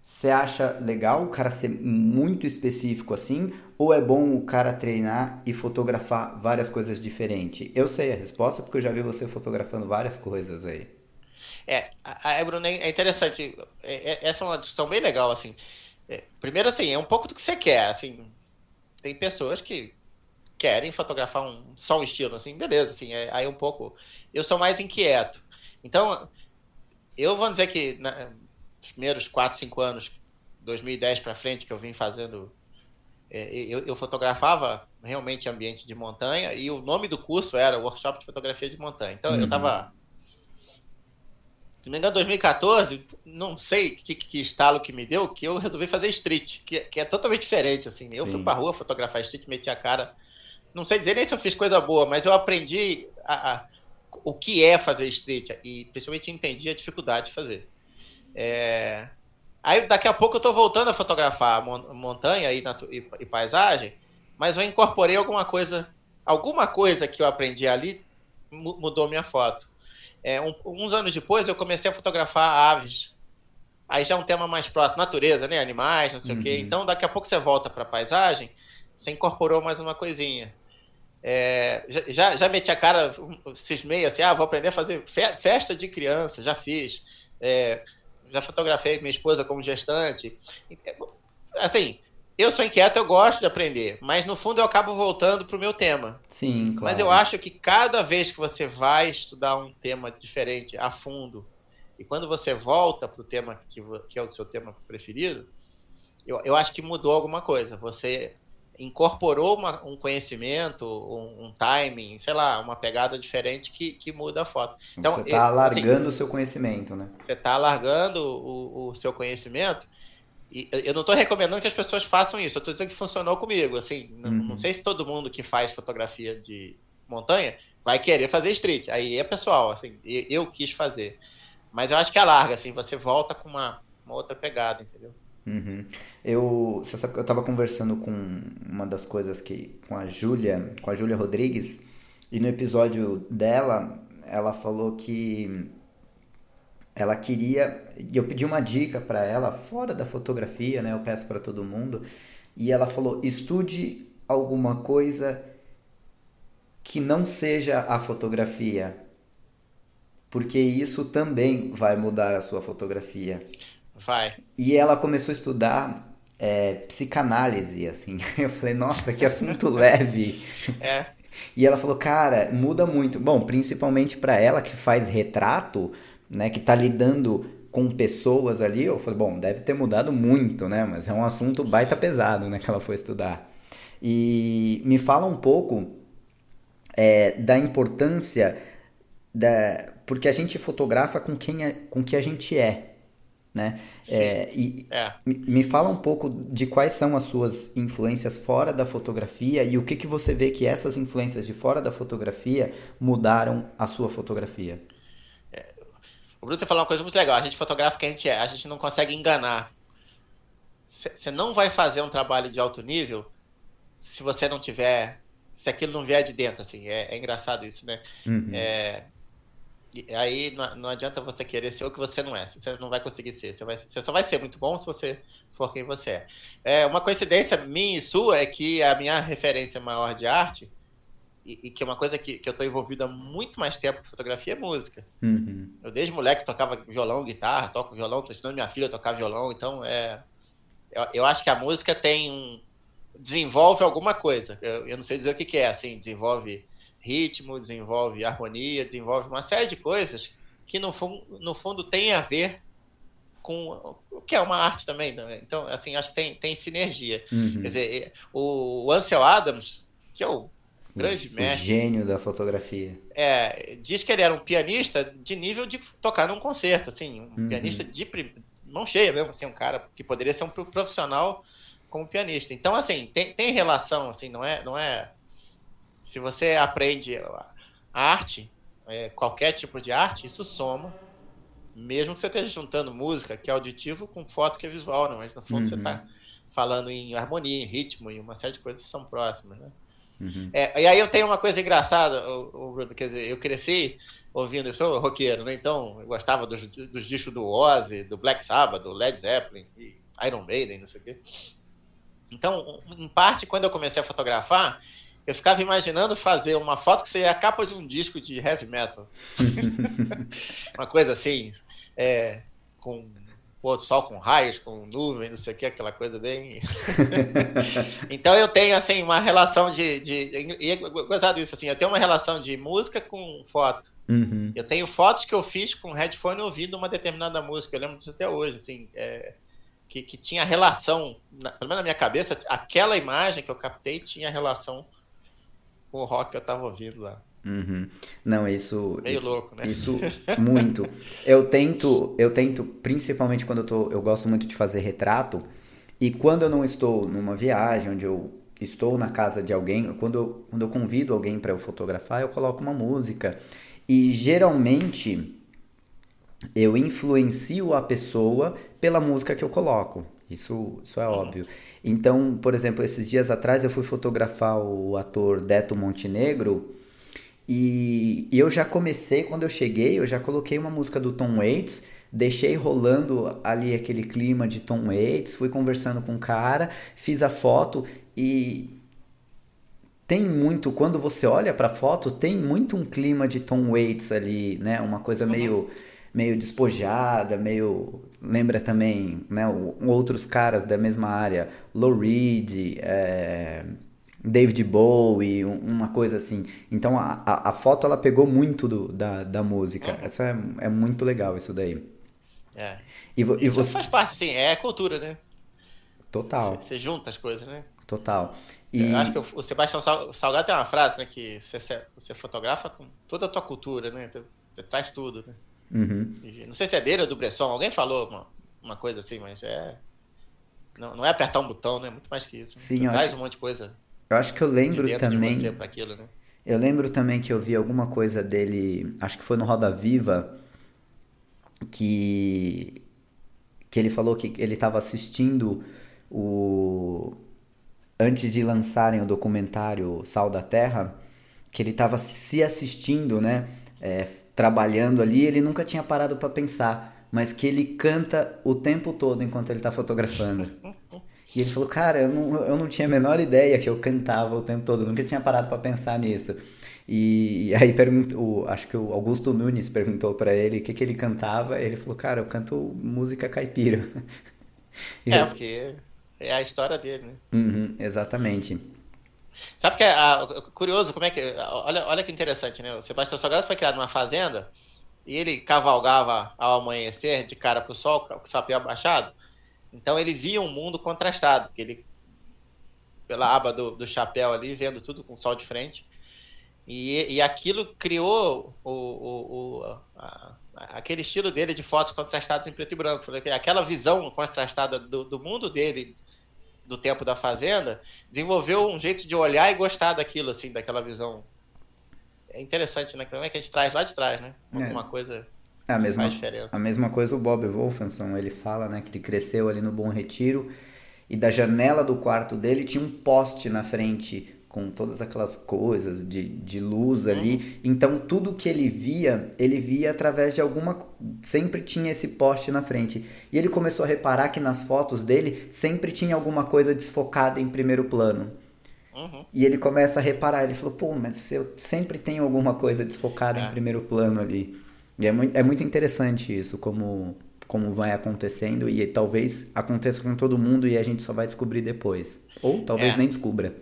Você acha legal o cara ser muito específico assim? Ou é bom o cara treinar e fotografar várias coisas diferentes? Eu sei a resposta porque eu já vi você fotografando várias coisas aí. É, a, Bruno, é interessante. É, é, essa é uma discussão bem legal, assim. É, primeiro, assim, é um pouco do que você quer. Assim, tem pessoas que querem fotografar um, só um estilo, assim, beleza, assim, é, aí um pouco. Eu sou mais inquieto. Então, eu vou dizer que na, os primeiros 4, 5 anos, 2010 para frente, que eu vim fazendo é, eu, eu, fotografava realmente ambiente de montanha e o nome do curso era Workshop de Fotografia de Montanha. Então uhum. eu estava se não me engano, 2014, não sei que, que, estalo que me deu, que eu resolvi fazer street, que, que é totalmente diferente, assim. Eu Sim. fui pra rua fotografar street, meti a cara. Não sei dizer nem se eu fiz coisa boa, mas eu aprendi a, a, o que é fazer street e principalmente entendi a dificuldade de fazer. É... Aí daqui a pouco eu tô voltando a fotografar montanha e, e, e paisagem, mas eu incorporei alguma coisa, alguma coisa que eu aprendi ali mudou minha foto. É, um, uns anos depois, eu comecei a fotografar aves. Aí já é um tema mais próximo, natureza, né? Animais, não sei uhum. o quê. Uhum. Então, daqui a pouco você volta para a paisagem, você incorporou mais uma coisinha. É, já, já meti a cara, cismei assim, ah, vou aprender a fazer festa de criança, já fiz. É, já fotografei minha esposa como gestante. Assim, eu sou inquieto, eu gosto de aprender, mas no fundo eu acabo voltando para o meu tema. Sim, claro. Mas eu acho que cada vez que você vai estudar um tema diferente a fundo, e quando você volta para o tema que, que, é o seu tema preferido, eu, eu acho que mudou alguma coisa. Você incorporou uma, um conhecimento, um, um, timing, sei lá, uma pegada diferente que, que muda a foto. Então, você está alargando assim, o seu conhecimento, né? Você está alargando o, o seu conhecimento e eu não estou recomendando que as pessoas façam isso, eu estou dizendo que funcionou comigo. Assim, não, uhum. não, sei se todo mundo que faz fotografia de montanha vai querer fazer street. Aí é pessoal, assim, eu quis fazer. Mas eu acho que alarga, assim, você volta com uma, uma outra pegada, entendeu? Uhum. Eu, você sabe que eu estava conversando com uma das coisas que com a Júlia, com a Júlia Rodrigues, e no episódio dela, ela falou que ela queria, e eu pedi uma dica para ela fora da fotografia, né? Eu peço para todo mundo, e ela falou: "Estude alguma coisa que não seja a fotografia, porque isso também vai mudar a sua fotografia." Vai. E ela começou a estudar é, psicanálise, assim. Eu falei, nossa, que assunto leve. É. E ela falou, cara, muda muito. Bom, principalmente para ela que faz retrato, né, que está lidando com pessoas ali, eu falei, bom, deve ter mudado muito, né? Mas é um assunto baita pesado, né, que ela foi estudar. E me fala um pouco é, da importância da, porque a gente fotografa com quem é, com que a gente é, né? É, e é. me fala um pouco de quais são as suas influências fora da fotografia e o que que você vê que essas influências de fora da fotografia mudaram a sua fotografia. O Bruno falou uma coisa muito legal. A gente fotografa quem a gente é, a gente não consegue enganar. Você não vai fazer um trabalho de alto nível se você não tiver. Se aquilo não vier de dentro, assim. É, é engraçado isso, né? Uhum. Aí não, não, adianta você querer ser o que você não é. Você não vai conseguir ser. Você, vai, você só vai ser muito bom se você for quem você é. é. Uma coincidência minha e sua é que a minha referência maior de arte e, e, que é uma coisa que, que eu estou envolvido há muito mais tempo com fotografia é música. Uhum. Eu desde moleque tocava violão, guitarra, toco violão, estou ensinando minha filha a tocar violão, então é. Eu, eu acho que a música tem um. desenvolve alguma coisa. Eu, eu não sei dizer o que, que é, assim, desenvolve ritmo, desenvolve harmonia, desenvolve uma série de coisas que no, fundo, no fundo tem a ver com o que é uma arte também. Né? Então, assim, acho que tem, tem sinergia. Uhum. Quer dizer, o, o Ansel Adams, que é o grande o, mestre. O gênio da fotografia. É, diz que ele era um pianista de nível de tocar num concerto, assim, um uhum. pianista de mão cheia mesmo, assim, um cara que poderia ser um profissional como pianista. Então, assim, tem, tem relação, assim, não é, não é. Se você aprende arte, é, qualquer tipo de arte, isso soma. Mesmo que você esteja juntando música, que é auditivo, com foto que é visual, não, mas no fundo uhum. você está falando em harmonia, em ritmo e uma série de coisas que são próximas, né? Uhum. É, e aí eu tenho uma coisa engraçada, o Bruno, quer dizer, eu cresci ouvindo, eu sou roqueiro, né? Então eu gostava dos, dos discos do Ozzy, do Black Sabbath, do Led Zeppelin, Iron Maiden, não sei o quê. Então, em parte, quando eu comecei a fotografar, eu ficava imaginando fazer uma foto que seria a capa de um disco de heavy metal. uma coisa assim, é, com pôr do sol com raios, com nuvem, não sei o que, aquela coisa bem. então eu tenho assim uma relação de, de e é gozado isso assim, eu tenho uma relação de música com foto. Uhum. Eu tenho fotos que eu fiz com headphone ouvindo uma determinada música, eu lembro disso até hoje, assim, é, que, que tinha relação, na, pelo menos na minha cabeça, aquela imagem que eu captei tinha relação o rock que eu estava ouvindo lá. Uhum. Não, isso. Meio isso, louco, né? Isso muito. eu tento, eu tento, principalmente quando eu tô. Eu gosto muito de fazer retrato. E quando eu não estou numa viagem, onde eu estou na casa de alguém, quando eu, quando eu convido alguém para eu fotografar, eu coloco uma música. E geralmente eu influencio a pessoa pela música que eu coloco. Isso, isso é óbvio. Então, por exemplo, esses dias atrás eu fui fotografar o ator Deto Montenegro e, e eu já comecei, quando eu cheguei, eu já coloquei uma música do Tom Waits, deixei rolando ali aquele clima de Tom Waits, fui conversando com o cara, fiz a foto e tem muito, quando você olha para a foto, tem muito um clima de Tom Waits ali, né? Uma coisa meio meio despojada, meio lembra também, né, outros caras da mesma área, Lou Reed, é, David Bowie, uma coisa assim. Então a, a, a foto ela pegou muito do, da, da música. Uhum. Isso é, é muito legal isso daí. É. E, e isso você... faz parte, sim, é cultura, né? Total. Você, você junta as coisas, né? Total. E... Eu acho que o Sebastião Salgado tem uma frase, né? Que você, você fotografa com toda a tua cultura, né? Você, você traz tudo, né? Uhum. Não sei se é dele ou do Bresson, alguém falou uma, uma coisa assim, mas é. Não, não é apertar um botão, né? Muito mais que isso. Sim, traz acho... um monte de coisa. Eu acho que eu lembro também. De aquilo, né? Eu lembro também que eu vi alguma coisa dele, acho que foi no Roda Viva, que que ele falou que ele estava assistindo o antes de lançarem o documentário Sal da Terra, que ele estava se assistindo, né, é, trabalhando ali, ele nunca tinha parado para pensar, mas que ele canta o tempo todo enquanto ele está fotografando. E ele falou, cara, eu não, eu não tinha a menor ideia que eu cantava o tempo todo, nunca tinha parado para pensar nisso. E, aí perguntou, acho que o Augusto Nunes perguntou para ele o que, que ele cantava, e ele falou, cara, eu canto música caipira. É, eu... porque é a história dele, né? Uhum, exatamente. Sabe que é curioso como é que. Olha, olha que interessante, né? O Sebastião Salgado foi criado numa fazenda e ele cavalgava ao amanhecer de cara para o sol, com o sapé abaixado. Então ele via um mundo contrastado, porque ele, pela aba do, do chapéu ali, vendo tudo com o sol de frente. E, e aquilo criou o, o, o a, aquele estilo dele de fotos contrastadas em preto e branco. Aquela visão contrastada do, do mundo dele, do tempo da fazenda, desenvolveu um jeito de olhar e gostar daquilo, assim, daquela visão. É interessante, né? Como é que a gente traz lá de trás, né? É. Alguma é. coisa é a mesma, a mesma coisa o Bob Wolfenson, ele fala, né, que ele cresceu ali no Bom Retiro e da janela do quarto dele tinha um poste na frente com todas aquelas coisas de, de luz ali. Uhum. Então tudo que ele via, ele via através de alguma. Sempre tinha esse poste na frente. E ele começou a reparar que nas fotos dele sempre tinha alguma coisa desfocada em primeiro plano. Uhum. E ele começa a reparar, ele falou, pô, mas eu sempre tenho alguma coisa desfocada é. em primeiro plano ali. E é muito, é muito interessante isso, como, como vai acontecendo, e talvez aconteça com todo mundo e a gente só vai descobrir depois. Ou talvez é. nem descubra.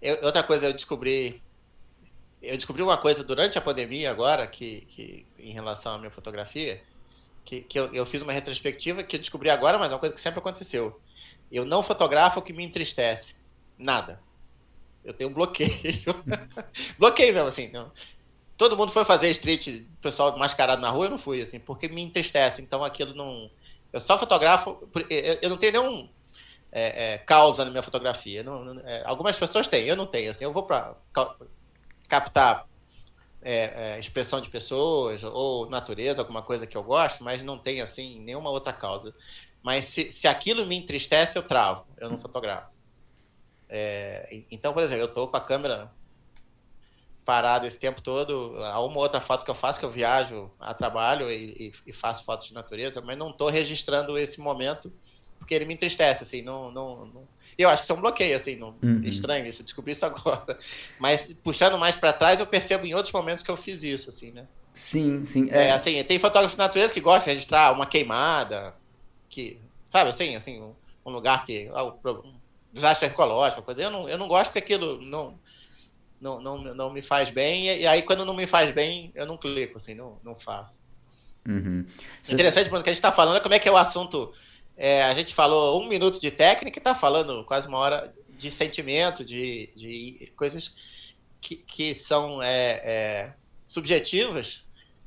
Eu, outra coisa, eu descobri. Eu descobri uma coisa durante a pandemia agora, que, que em relação à minha fotografia, que, que eu, eu fiz uma retrospectiva que eu descobri agora, mas é uma coisa que sempre aconteceu. Eu não fotografo o que me entristece. Nada. Eu tenho um bloqueio. bloqueio mesmo, assim. Não. Todo mundo foi fazer street, pessoal mascarado na rua, eu não fui, assim, porque me entristece. Então aquilo não. Eu só fotografo. Eu não tenho nenhum é, é, causa na minha fotografia. Não, não, é, algumas pessoas têm, eu não tenho. Assim, eu vou para captar é, é, expressão de pessoas ou natureza, alguma coisa que eu gosto, mas não tem assim nenhuma outra causa. Mas se, se aquilo me entristece, eu travo, eu não fotografo. É, então, por exemplo, eu estou com a câmera parada esse tempo todo. Há uma outra foto que eu faço, que eu viajo a trabalho e, e, e faço fotos de natureza, mas não estou registrando esse momento porque ele me entristece, assim, não, não, não... Eu acho que isso é um bloqueio, assim, não... Uhum. estranho isso, eu descobri isso agora. Mas puxando mais para trás, eu percebo em outros momentos que eu fiz isso, assim, né? Sim, sim. É, é assim, tem fotógrafos de natureza que gostam de registrar uma queimada, que, sabe, assim, assim, um, um lugar que, ah, um desastre ecológico, coisa. Eu não, eu não gosto porque aquilo não, não, não, não me faz bem, e, aí quando não me faz bem, eu não clico, assim, não, não faço. Uhum. Interessante, porque a gente está falando como é que é o assunto. É, a gente falou um minuto de técnica e está falando quase uma hora de sentimento, de, de coisas que, que são é, é, subjetivas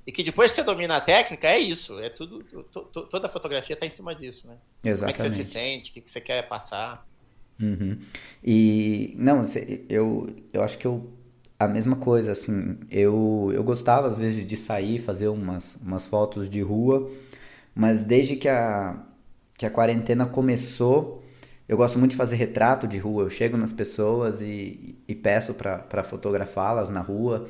e que depois que você domina a técnica, é isso. É tudo. toda a fotografia está em cima disso, né? Exatamente. Como é que você se sente, o que, que você quer passar. Uhum. E não, eu, eu acho que eu a mesma coisa, assim, eu, eu gostava às vezes de sair, fazer umas, umas fotos de rua, mas desde que a, que a quarentena começou, eu gosto muito de fazer retrato de rua. Eu chego nas pessoas e, e peço para fotografá-las na rua.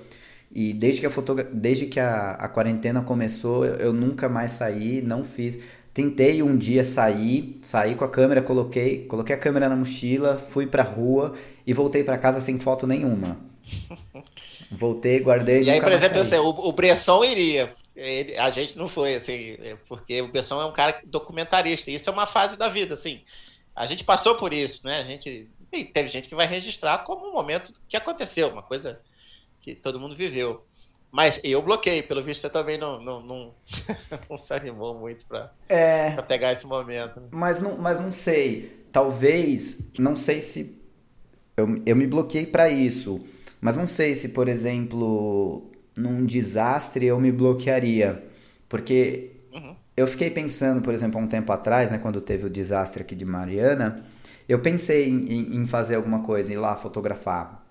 E desde que a, fotogra... desde que a, a quarentena começou, eu, eu nunca mais saí, não fiz. Tentei um dia sair, saí com a câmera, coloquei, coloquei a câmera na mochila, fui pra rua e voltei para casa sem foto nenhuma. Voltei, guardei. E aí, por exemplo, assim, o, o Bresson iria. Ele, a gente não foi, assim, porque o Bresson é um cara documentarista. Isso é uma fase da vida, assim. A gente passou por isso, né? A gente. E teve gente que vai registrar como um momento que aconteceu, uma coisa que todo mundo viveu. Mas eu bloqueei, pelo visto você também não, não, não, não se animou muito para é, pegar esse momento. Né? Mas, não, mas não sei. Talvez, não sei se. Eu, eu me bloqueei para isso. Mas não sei se, por exemplo, num desastre eu me bloquearia. Porque uhum. eu fiquei pensando, por exemplo, há um tempo atrás, né, quando teve o desastre aqui de Mariana, eu pensei em, em, fazer alguma coisa, ir lá fotografar.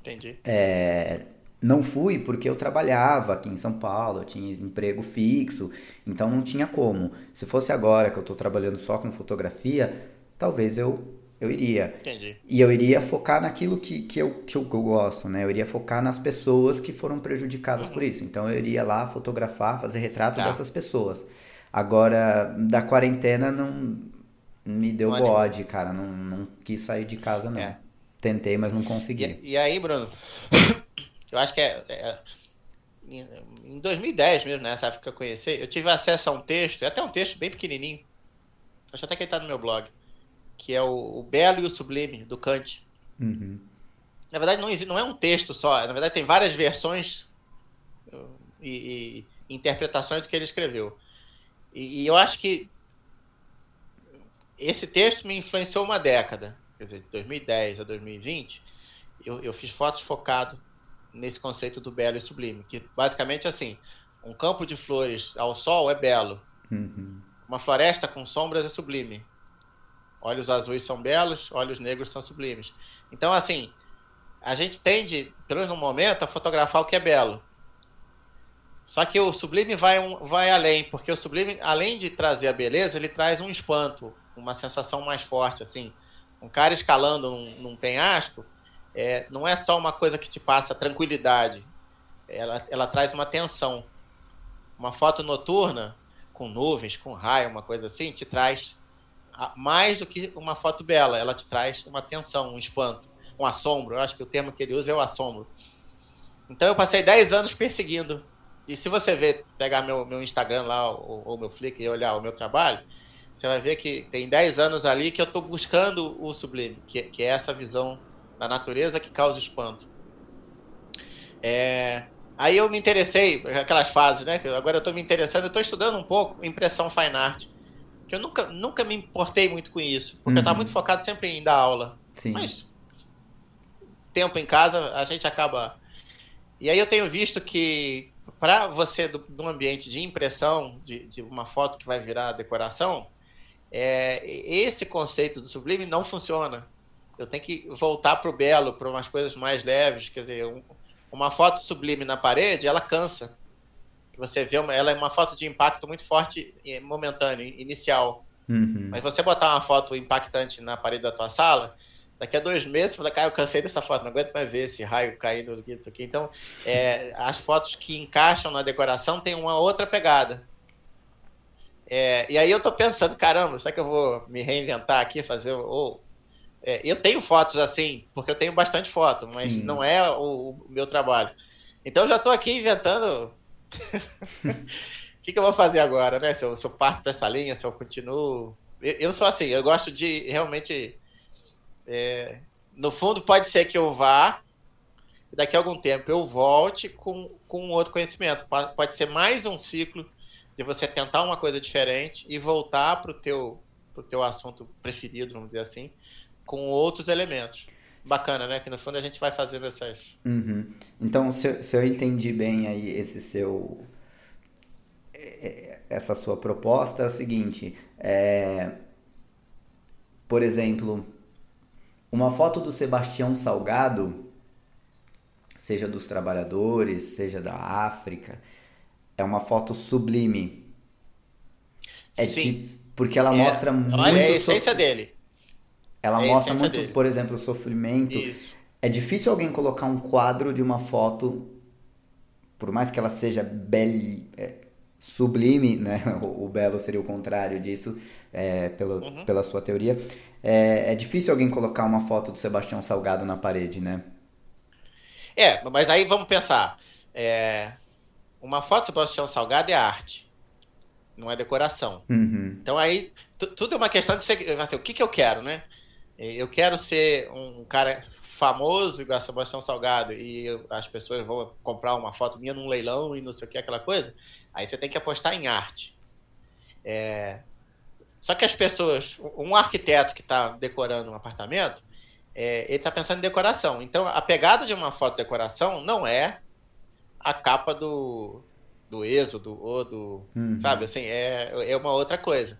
Entendi. É, não fui porque eu trabalhava aqui em São Paulo, eu tinha emprego fixo, então não tinha como. Se fosse agora que eu estou trabalhando só com fotografia, talvez eu eu iria. Entendi. E eu iria focar naquilo que, que, eu, que eu, que eu gosto, né? Eu iria focar nas pessoas que foram prejudicadas uhum. por isso. Então eu iria lá fotografar, fazer retratos tá. dessas pessoas. Agora, da quarentena não me deu não bode, cara. Não, não quis sair de casa, não. É. Tentei, mas não consegui. E, e aí, Bruno, eu acho que é, é, em 2010 mesmo, nessa época que eu conheci, eu tive acesso a um texto, até um texto bem pequenininho. Acho até que ele tá no meu blog que é o, o Belo e o Sublime, do Kant. Uhum. Na verdade, não, não é um texto só, na verdade, tem várias versões uh, e, e interpretações do que ele escreveu. E, e, eu acho que esse texto me influenciou uma década, quer dizer, de 2010 a 2020. Eu, eu fiz fotos focado nesse conceito do belo e sublime, que basicamente assim, um campo de flores ao sol é belo, uhum. uma floresta com sombras é sublime, Olhos azuis são belos, olhos negros são sublimes. Então, assim, a gente tende, pelo menos no momento, a fotografar o que é belo. Só que o sublime vai, um, vai além, porque o sublime, além de trazer a beleza, ele traz um espanto, uma sensação mais forte, assim. Um cara escalando num, num penhasco, é, não é só uma coisa que te passa tranquilidade, ela, ela traz uma tensão. Uma foto noturna, com nuvens, com raio, uma coisa assim, te traz mais do que uma foto bela, ela te traz uma tensão, um espanto, um assombro. Eu acho que o termo que ele usa é o assombro. Então eu passei 10 anos perseguindo. E se você ver, pegar meu, meu Instagram lá, ou, ou meu Flickr e olhar o meu trabalho, você vai ver que tem 10 anos ali que eu estou buscando o sublime, que, que, é essa visão da natureza que causa espanto. É, aí eu me interessei, aquelas fases, né? Agora eu estou me interessando, eu estou estudando um pouco impressão fine art que eu nunca, nunca me importei muito com isso, porque uhum. eu estava muito focado sempre em dar aula. Sim. Mas tempo em casa, a gente acaba. E aí eu tenho visto que para você do, do, ambiente de impressão de, de, uma foto que vai virar decoração, é, esse conceito do sublime não funciona. Eu tenho que voltar para o belo, para umas coisas mais leves. Quer dizer, um, uma foto sublime na parede, ela cansa que você vê, uma, ela é uma foto de impacto muito forte, momentâneo, inicial. Uhum. Mas você botar uma foto impactante na parede da tua sala, daqui a dois meses você fala, cara, eu cansei dessa foto, não aguento mais ver esse raio caindo aqui, aqui. Então, é, as fotos que encaixam na decoração têm uma outra pegada. É, e aí eu tô pensando, caramba, será que eu vou me reinventar aqui, fazer ou é, eu tenho fotos assim, porque eu tenho bastante foto, mas Sim. não é o, o, meu trabalho. Então eu já estou aqui inventando o que, que, eu vou fazer agora, né? Se eu, se eu parto para essa linha, se eu continuo. Eu, eu, sou assim, eu gosto de realmente. É, no fundo, pode ser que eu vá daqui a algum tempo eu volte com, com outro conhecimento. Pode ser mais um ciclo de você tentar uma coisa diferente e voltar para o teu, teu assunto preferido, vamos dizer assim, com outros elementos. Bacana, né? Que no fundo a gente vai fazendo essas. Uhum. Então, se eu, se eu entendi bem aí esse seu. É, é, essa sua proposta é o seguinte: é, por exemplo, uma foto do Sebastião Salgado, seja dos trabalhadores, seja da África, é uma foto sublime. É Sim. porque ela é, mostra muito. Olha, é a essência dele. Ela é mostra muito, dele. por exemplo, o sofrimento. Isso. É difícil alguém colocar um quadro de uma foto, por mais que ela seja beli, é, sublime, né? O, o, belo seria o contrário disso, é, pela, uhum. pela sua teoria. É, é difícil alguém colocar uma foto do Sebastião Salgado na parede, né? É, mas aí vamos pensar. É, uma foto do Sebastião Salgado é arte, não é decoração. Uhum. Então aí tudo é uma questão de ser, assim, o que, que eu quero, né? Eu quero ser um cara famoso igual a Sebastião Salgado e eu, as pessoas vão comprar uma foto minha num leilão e não sei o que, aquela coisa. Aí você tem que apostar em arte. É... Só que as pessoas, um arquiteto que está decorando um apartamento, é, ele está pensando em decoração. Então, a pegada de uma foto de decoração não é a capa do, do Êxodo ou do. Uhum. Sabe, assim, é, é uma outra coisa.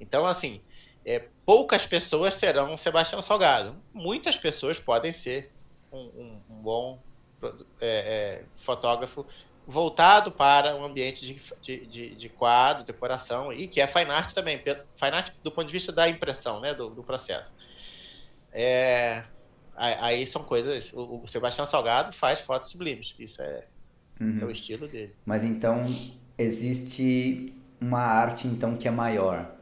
Então, assim, é, poucas pessoas serão Sebastião Salgado. Muitas pessoas podem ser um, um, um bom é, é, fotógrafo voltado para um ambiente de, de, de, quadro, decoração, e que é fine art também, fine art do ponto de vista da impressão, né, do, do processo. É, aí são coisas. O, o, Sebastião Salgado faz fotos sublimes, isso é, uhum. é o estilo dele. Mas então existe uma arte então que é maior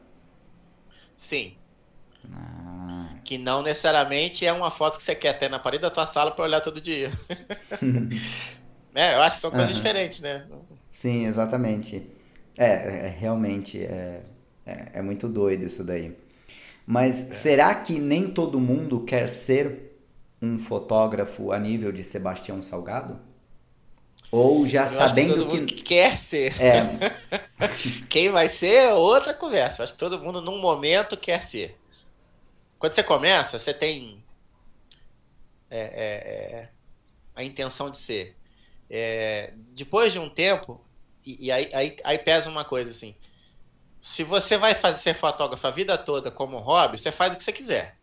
Sim. Ah. Que não necessariamente é uma foto que você quer ter na parede da tua sala para olhar todo dia. né? Eu acho que são coisas uhum. diferentes, né? Sim, exatamente. É, é, é realmente é, é, é, muito doido isso daí. Mas é. será que nem todo mundo quer ser um fotógrafo a nível de Sebastião Salgado? Ou já eu sabendo que, que... quer ser. É. Quem vai ser é outra conversa. Acho que todo mundo num momento quer ser. Quando você começa, você tem é, é, é a intenção de ser. É, depois de um tempo, e, e aí, aí, aí, pesa uma coisa assim. Se você vai fazer ser fotógrafo a vida toda como hobby, você faz o que você quiser.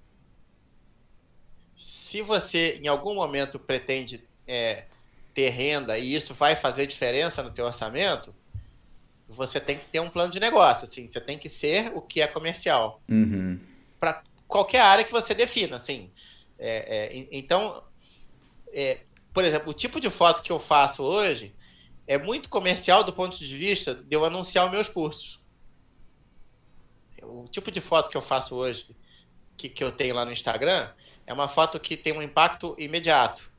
Se você em algum momento pretende é, ter renda e isso vai fazer diferença no teu orçamento, você tem que ter um plano de negócio, assim, você tem que ser o que é comercial. Uhum. Para qualquer área que você defina, assim. É, é, então, é, por exemplo, o tipo de foto que eu faço hoje é muito comercial do ponto de vista de eu anunciar os meus cursos. O tipo de foto que eu faço hoje, que, que eu tenho lá no Instagram, é uma foto que tem um impacto imediato.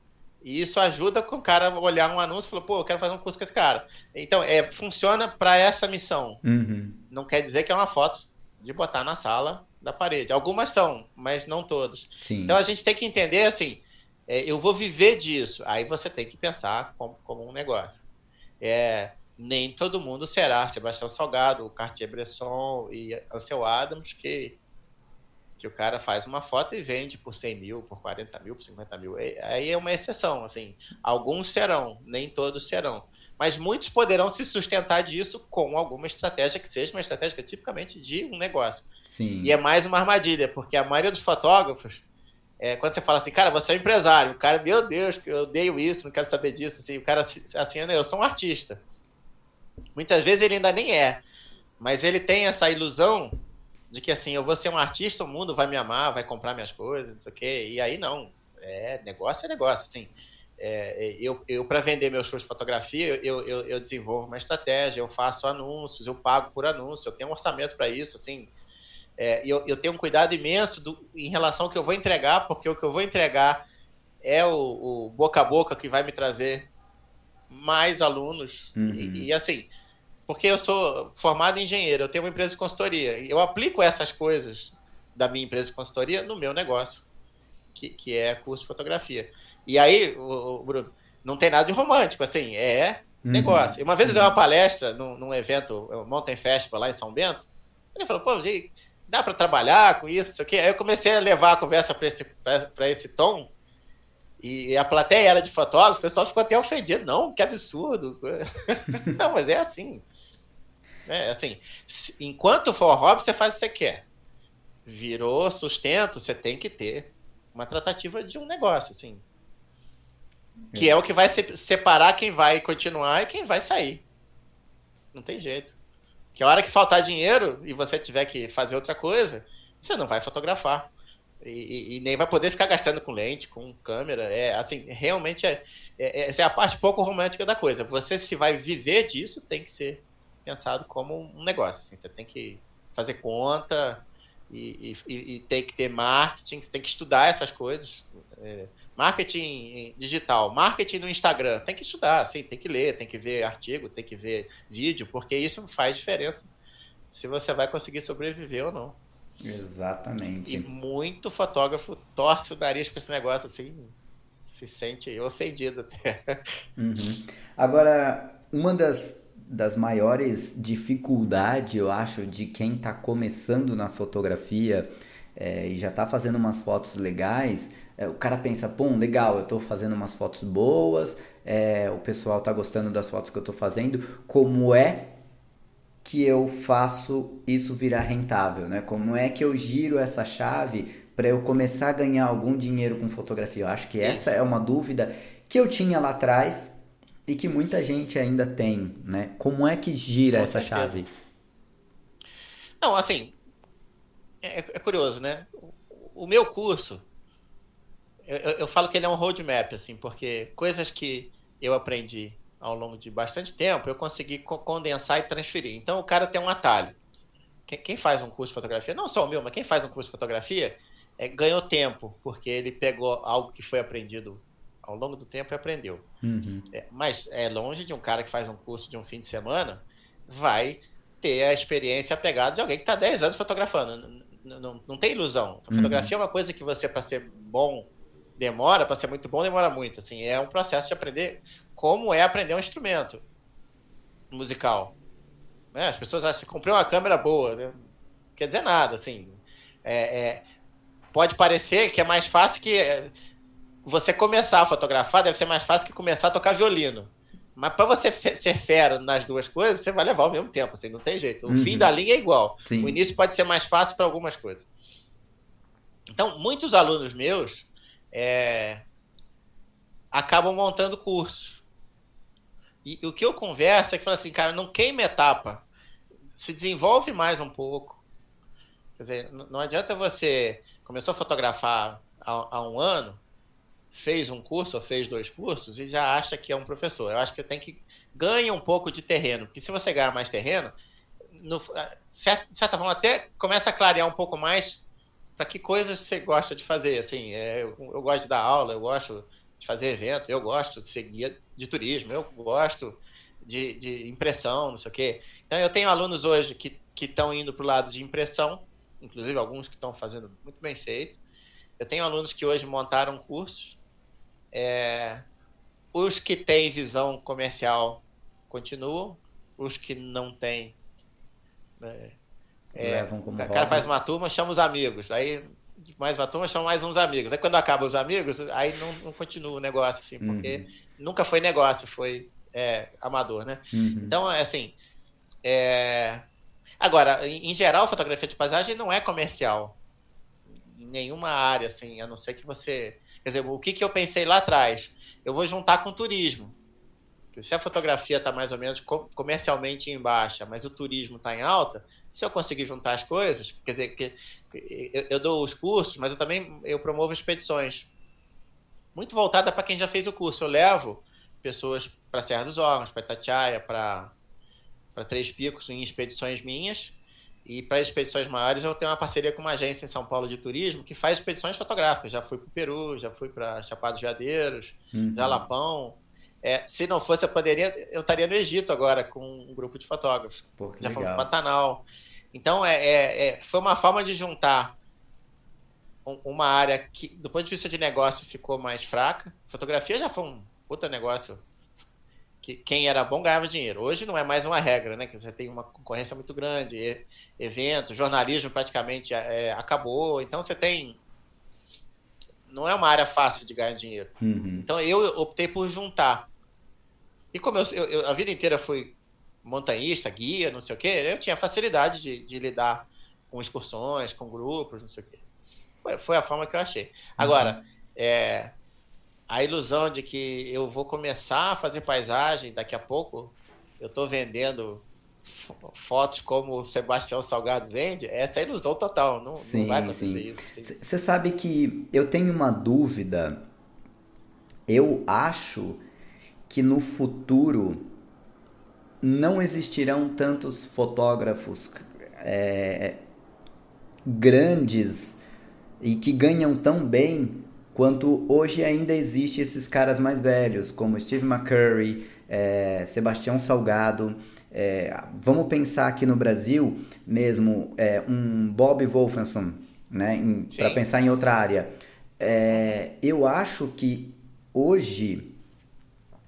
E isso ajuda com o cara olhar um anúncio e falar, pô, eu quero fazer um curso com esse cara. Então, é, funciona para essa missão. Uhum. Não quer dizer que é uma foto de botar na sala da parede. Algumas são, mas não todas. Sim. Então a gente tem que entender assim, é, eu vou viver disso. Aí você tem que pensar como, como um negócio. É, nem todo mundo será Sebastião Salgado, Cartier-Bresson e Ansel Adams, que que o cara faz uma foto e vende por 100 mil, por 40 mil, por 50 mil. Aí é uma exceção, assim. Alguns serão, nem todos serão. Mas muitos poderão se sustentar disso com alguma estratégia que seja uma estratégia tipicamente de um negócio. Sim. E é mais uma armadilha, porque a maioria dos fotógrafos, é, quando você fala assim, cara, você é um empresário, o cara, meu Deus, eu odeio isso, não quero saber disso, assim, o cara, assim, eu sou um artista. Muitas vezes ele ainda nem é, mas ele tem essa ilusão de que assim, eu vou ser um artista, o mundo vai me amar, vai comprar minhas coisas, não sei o quê. E aí não. É, negócio é negócio, assim. É, eu, eu para vender meus shows de fotografia, eu, eu, eu, desenvolvo uma estratégia, eu faço anúncios, eu pago por anúncio, eu tenho um orçamento para isso, assim. É, eu, eu tenho um cuidado imenso do, em relação ao que eu vou entregar, porque o que eu vou entregar é o, o boca a boca que vai me trazer mais alunos. Uhum. E, e, assim, porque eu sou formado em engenheiro, eu tenho uma empresa de consultoria. Eu aplico essas coisas da minha empresa de consultoria no meu negócio, que, que é curso de fotografia. E aí, o, o Bruno, não tem nada de romântico, assim, é uhum. negócio. E uma vez eu dei uma palestra num, num evento, Mountain Festival lá em São Bento, ele falou, pô, dá para trabalhar com isso, sei o quê. Aí eu comecei a levar a conversa para esse, esse tom, e a plateia era de fotógrafo, o pessoal ficou até ofendido. Não, que absurdo. não, mas é assim. É assim, enquanto for hobby, você faz o que você quer. Virou sustento, você tem que ter uma tratativa de um negócio, assim. Que é o que vai separar quem vai continuar e quem vai sair. Não tem jeito. Que a hora que faltar dinheiro e você tiver que fazer outra coisa, você não vai fotografar. E, e, nem vai poder ficar gastando com lente, com câmera. É assim, realmente é, é, é, essa é a parte pouco romântica da coisa. Você se vai viver disso, tem que ser pensado como um negócio. Assim, você tem que fazer conta e, e, e tem que ter marketing, você tem que estudar essas coisas. É, marketing digital, marketing no Instagram, tem que estudar, assim, tem que ler, tem que ver artigo, tem que ver vídeo, porque isso faz diferença se você vai conseguir sobreviver ou não. Exatamente. E muito fotógrafo torce o nariz para esse negócio assim, se sente ofendido até. Uhum. Agora, uma das, das maiores dificuldades, eu acho, de quem está começando na fotografia é, e já está fazendo umas fotos legais, é, o cara pensa, pô, legal, eu estou fazendo umas fotos boas, é, o pessoal está gostando das fotos que eu estou fazendo, como é que eu faço isso virar rentável, né? Como é que eu giro essa chave para eu começar a ganhar algum dinheiro com fotografia? Eu acho que essa é uma dúvida que eu tinha lá atrás e que muita gente ainda tem, né? Como é que gira com essa certeza. chave? Não, assim, é, é curioso, né? O, o meu curso, eu, eu, falo que ele é um roadmap, assim, porque coisas que eu aprendi ao longo de bastante tempo, eu consegui condensar e transferir. Então, o cara tem um atalho. Quem, faz um curso de fotografia, não só o meu, mas quem faz um curso de fotografia, é, ganhou tempo, porque ele pegou algo que foi aprendido ao longo do tempo e aprendeu. Uhum. É, mas é longe de um cara que faz um curso de um fim de semana, vai ter a experiência pegada de alguém que está 10 anos fotografando. Não, não, não tem ilusão. A fotografia uhum. é uma coisa que você, para ser bom, demora, para ser muito bom, demora muito. Assim, é um processo de aprender como é aprender um instrumento musical. Né? As pessoas acham que comprei uma câmera boa, né? quer dizer nada, assim. É, é, pode parecer que é mais fácil que você começar a fotografar, deve ser mais fácil que começar a tocar violino. Mas para você ser fera nas duas coisas, você vai levar o mesmo tempo, assim, não tem jeito. O uhum. fim da linha é igual. Sim. O início pode ser mais fácil para algumas coisas. Então, muitos alunos meus é, acabam montando cursos. E, o que eu converso é que fala assim, cara, não queima etapa. Se desenvolve mais um pouco. Quer dizer, não adianta você começou a fotografar há, há um ano, fez um curso ou fez dois cursos e já acha que é um professor. Eu acho que tem que ganha um pouco de terreno, porque se você ganhar mais terreno, no, de certa forma até começa a clarear um pouco mais para que coisas você gosta de fazer. Assim, é, eu, eu, gosto de dar aula, eu gosto de fazer evento, eu gosto de ser guia de turismo, eu gosto de, de impressão, não sei o quê. Então, eu tenho alunos hoje que estão indo para o lado de impressão, inclusive alguns que estão fazendo muito bem feito. Eu tenho alunos que hoje montaram cursos. É, os que têm visão comercial continuam, os que não têm. Né, é, Levam como o cara faz uma turma, chama os amigos. Aí mais uma turma, chama mais uns amigos. Aí quando acaba os amigos, aí não, não continua o negócio, assim, porque uhum. nunca foi negócio, foi é, amador, né? Uhum. Então, é assim. É... Agora, em, em geral, fotografia de paisagem não é comercial. Em nenhuma área, assim, a não ser que você. Quer dizer, o que, que eu pensei lá atrás? Eu vou juntar com turismo. Se a fotografia está mais ou menos comercialmente em baixa, mas o turismo está em alta, se eu conseguir juntar as coisas, quer dizer, que eu dou os cursos, mas eu também eu promovo expedições. Muito voltada para quem já fez o curso. Eu levo pessoas para Serra dos Órgãos, para Itatiaia, para Três Picos, em expedições minhas. E para expedições maiores, eu tenho uma parceria com uma agência em São Paulo de turismo que faz expedições fotográficas. Já fui para o Peru, já fui para Chapados Veadeiros, uhum. Jalapão. É, se não fosse a pandemia, eu estaria no Egito agora com um grupo de fotógrafos. Pô, já fomos para Pantanal. Então, é, é, é, foi uma forma de juntar uma área que, do ponto de vista de negócio, ficou mais fraca. Fotografia já foi um puta negócio que quem era bom ganhava dinheiro. Hoje não é mais uma regra, né? Que você tem uma concorrência muito grande, evento, jornalismo praticamente é, acabou. Então você tem. Não é uma área fácil de ganhar dinheiro. Uhum. Então eu optei por juntar. E como eu, eu, a vida inteira fui montanhista, guia, não sei o quê, eu tinha facilidade de, de lidar com excursões, com grupos, não sei o quê. Foi, foi a forma que eu achei. Agora, uhum. é, a ilusão de que eu vou começar a fazer paisagem daqui a pouco, eu estou vendendo fotos como o Sebastião Salgado vende, essa é a ilusão total, não, sim, não vai acontecer sim. isso. Você sabe que eu tenho uma dúvida, eu acho que no futuro não existirão tantos fotógrafos é, grandes e que ganham tão bem quanto hoje ainda existe esses caras mais velhos, como Steve McCurry, é, Sebastião Salgado. É, vamos pensar aqui no Brasil mesmo é, um Bob Wolfenson, né, para pensar em outra área. É, eu acho que hoje,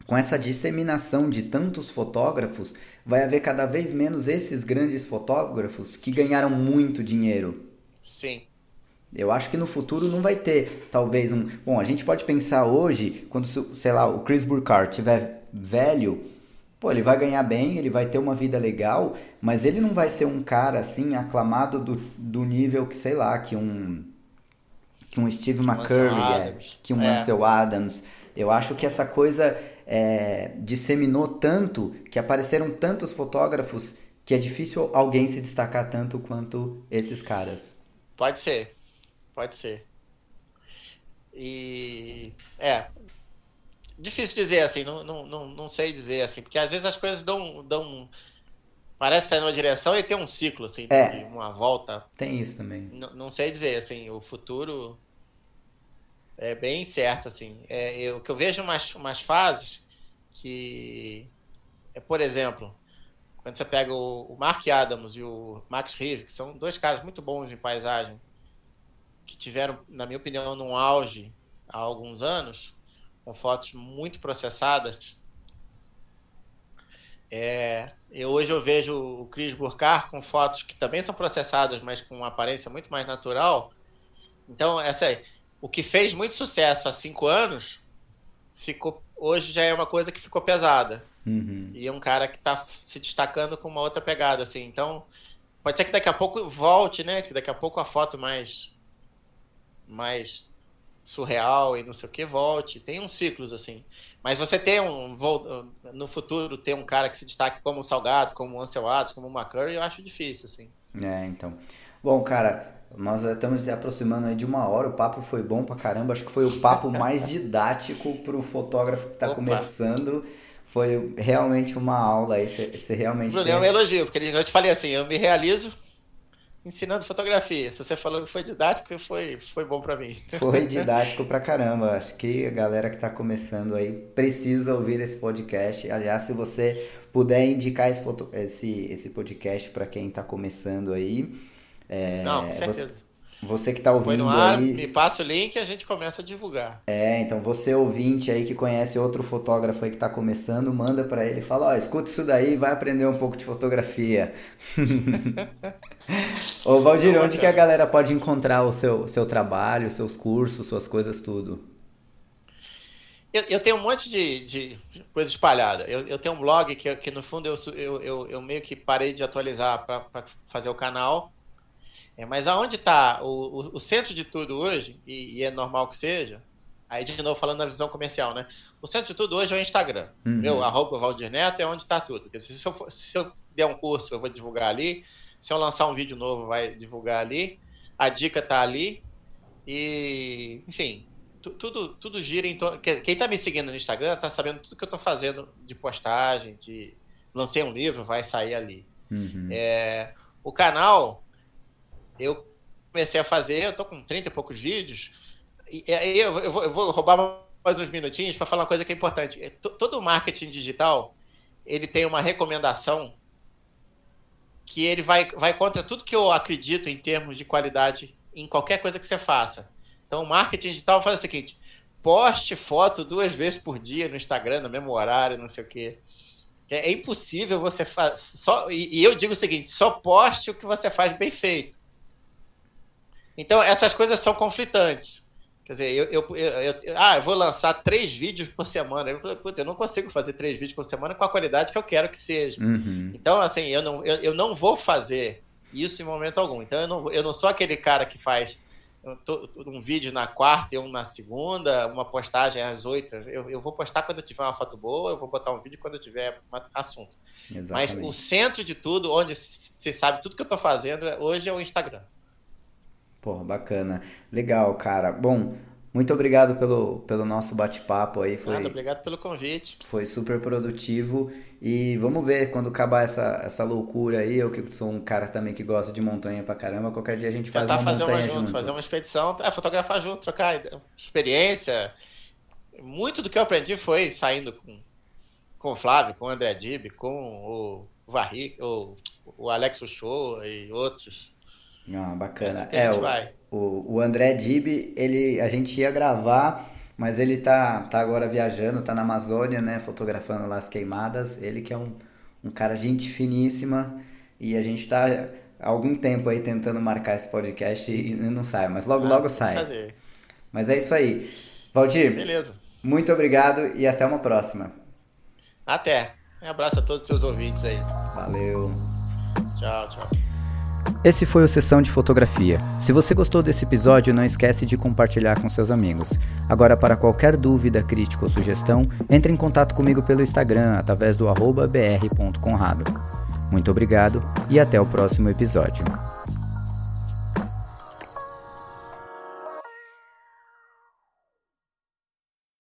com essa disseminação de tantos fotógrafos, vai haver cada vez menos esses grandes fotógrafos que ganharam muito dinheiro. Sim. Eu acho que no futuro não vai ter, talvez, um. Bom, a gente pode pensar hoje, quando, sei lá, o Chris Burkhardt tiver velho, pô, ele vai ganhar bem, ele vai ter uma vida legal, mas ele não vai ser um cara assim, aclamado do, do nível que, sei lá, que um. que um Steve McCurry é, que um é. Ansel Adams. Eu acho que essa coisa é, disseminou tanto que apareceram tantos fotógrafos que é difícil alguém se destacar tanto quanto esses caras. Pode ser, Pode ser. E. É. Difícil dizer assim, não, não, não, não sei dizer assim, porque às vezes as coisas dão. dão parece estar numa direção e tem um ciclo, assim, é, uma volta. Tem isso também. Não, não sei dizer, assim, o futuro é bem certo, assim. É, eu, que eu vejo umas, umas fases que. É, por exemplo, quando você pega o, o Mark Adams e o Max Rive, que são dois caras muito bons em paisagem, que tiveram, na minha opinião, num auge há alguns anos, com fotos muito processadas. É, eu, hoje eu vejo o Chris Burkhardt com fotos que também são processadas, mas com uma aparência muito mais natural. Então, essa o que fez muito sucesso há cinco anos, ficou hoje já é uma coisa que ficou pesada. Uhum. E é um cara que está se destacando com uma outra pegada, assim. Então, pode ser que daqui a pouco volte, né? Que daqui a pouco a foto mais mais surreal e não sei o que volte. Tem uns ciclos assim. Mas você tem um no futuro ter um cara que se destaque como o Salgado, como o Ansel Adams, como o McCurry, eu acho difícil assim. É, então. Bom, cara, nós estamos se aproximando aí de uma hora. O papo foi bom pra caramba. Acho que foi o papo mais didático pro fotógrafo que está começando. Foi realmente uma aula aí. Você realmente. Bruno, tem... é um elogio, porque eu te falei assim, eu me realizo ensinando fotografia. Se você falou que foi didático, foi, foi bom para mim. Foi didático pra caramba. Acho que a galera que tá começando aí precisa ouvir esse podcast. Aliás, se você puder indicar esse, esse, esse podcast para quem tá começando aí. É, Não, com certeza. Você, você que está ouvindo Foi no ar, aí... me passa o link e a gente começa a divulgar. É, então você ouvinte aí que conhece outro fotógrafo aí que está começando, manda para ele e fala, ó, oh, escuta isso daí vai aprender um pouco de fotografia. Ô Valdir, onde que a galera pode encontrar o seu, seu trabalho, seus cursos, suas coisas, tudo? Eu, eu tenho um monte de, de coisa espalhada. Eu, eu tenho um blog que, que no fundo, eu, eu, eu, eu meio que parei de atualizar para fazer o canal é, mas aonde está o, o, o, centro de tudo hoje, e, e, é normal que seja, aí de novo falando na visão comercial, né? O centro de tudo hoje é o Instagram. Uhum. Meu, arroba Valdir Neto é onde está tudo. Porque se eu, for, se eu der um curso, eu vou divulgar ali. Se eu lançar um vídeo novo, vai divulgar ali. A dica está ali. E, enfim, tudo, tudo gira em torno. Quem está me seguindo no Instagram está sabendo tudo que eu estou fazendo de postagem, de lancei um livro, vai sair ali. Uhum. É, o canal, eu comecei a fazer, eu tô com 30 e poucos vídeos, e aí eu, eu, vou, eu vou roubar mais uns minutinhos para falar uma coisa que é importante. É, todo marketing digital, ele tem uma recomendação que ele vai, vai contra tudo que eu acredito em termos de qualidade em qualquer coisa que você faça. Então, o marketing digital faz o seguinte: poste foto duas vezes por dia no Instagram, no mesmo horário, não sei o quê. É, é impossível você fazer. Só, e, eu digo o seguinte: só poste o que você faz bem feito. Então, essas coisas são conflitantes. Quer dizer, eu, eu, eu, eu, ah, eu vou lançar três vídeos por semana. Eu, putz, eu não consigo fazer três vídeos por semana com a qualidade que eu quero que seja. Uhum. Então, assim, eu não, eu, eu não vou fazer isso em momento algum. Então, eu não, eu não sou aquele cara que faz um vídeo na quarta e um na segunda, uma postagem às oito. Eu, eu vou postar quando eu tiver uma foto boa, eu vou botar um vídeo quando eu tiver um assunto. Exatamente. Mas o centro de tudo, onde se sabe tudo que eu estou fazendo, hoje é o Instagram. Pô, bacana. Legal, cara. Bom, muito obrigado pelo, pelo nosso bate-papo aí. Foi, Nada, obrigado pelo convite. Foi super produtivo. E vamos ver quando acabar essa, essa loucura aí. Eu que sou um cara também que gosta de montanha pra caramba. Qualquer dia a gente faz Tentar uma fazer montanha uma junto, junto. Fazer uma expedição, é, fotografar junto, trocar experiência. Muito do que eu aprendi foi saindo com, com o Flávio, com o André Dib, com o Varri, o, o Alex Show e outros. Ah, bacana. É, o, o, o, André Dib, ele, a gente ia gravar, mas ele tá, tá agora viajando, tá na Amazônia, né? Fotografando lá as queimadas. Ele que é um, um cara gente finíssima e a gente tá há algum tempo aí tentando marcar esse podcast e não sai, mas logo, ah, logo sai. Fazer. Mas é isso aí. Valdir, Beleza. muito obrigado e até uma próxima. Até. Um abraço a todos os seus ouvintes aí. Valeu. Tchau, tchau. Esse foi o Sessão de Fotografia. Se você gostou desse episódio, não esquece de compartilhar com seus amigos. Agora, para qualquer dúvida, crítica ou sugestão, entre em contato comigo pelo Instagram através do br.conrado. Muito obrigado e até o próximo episódio.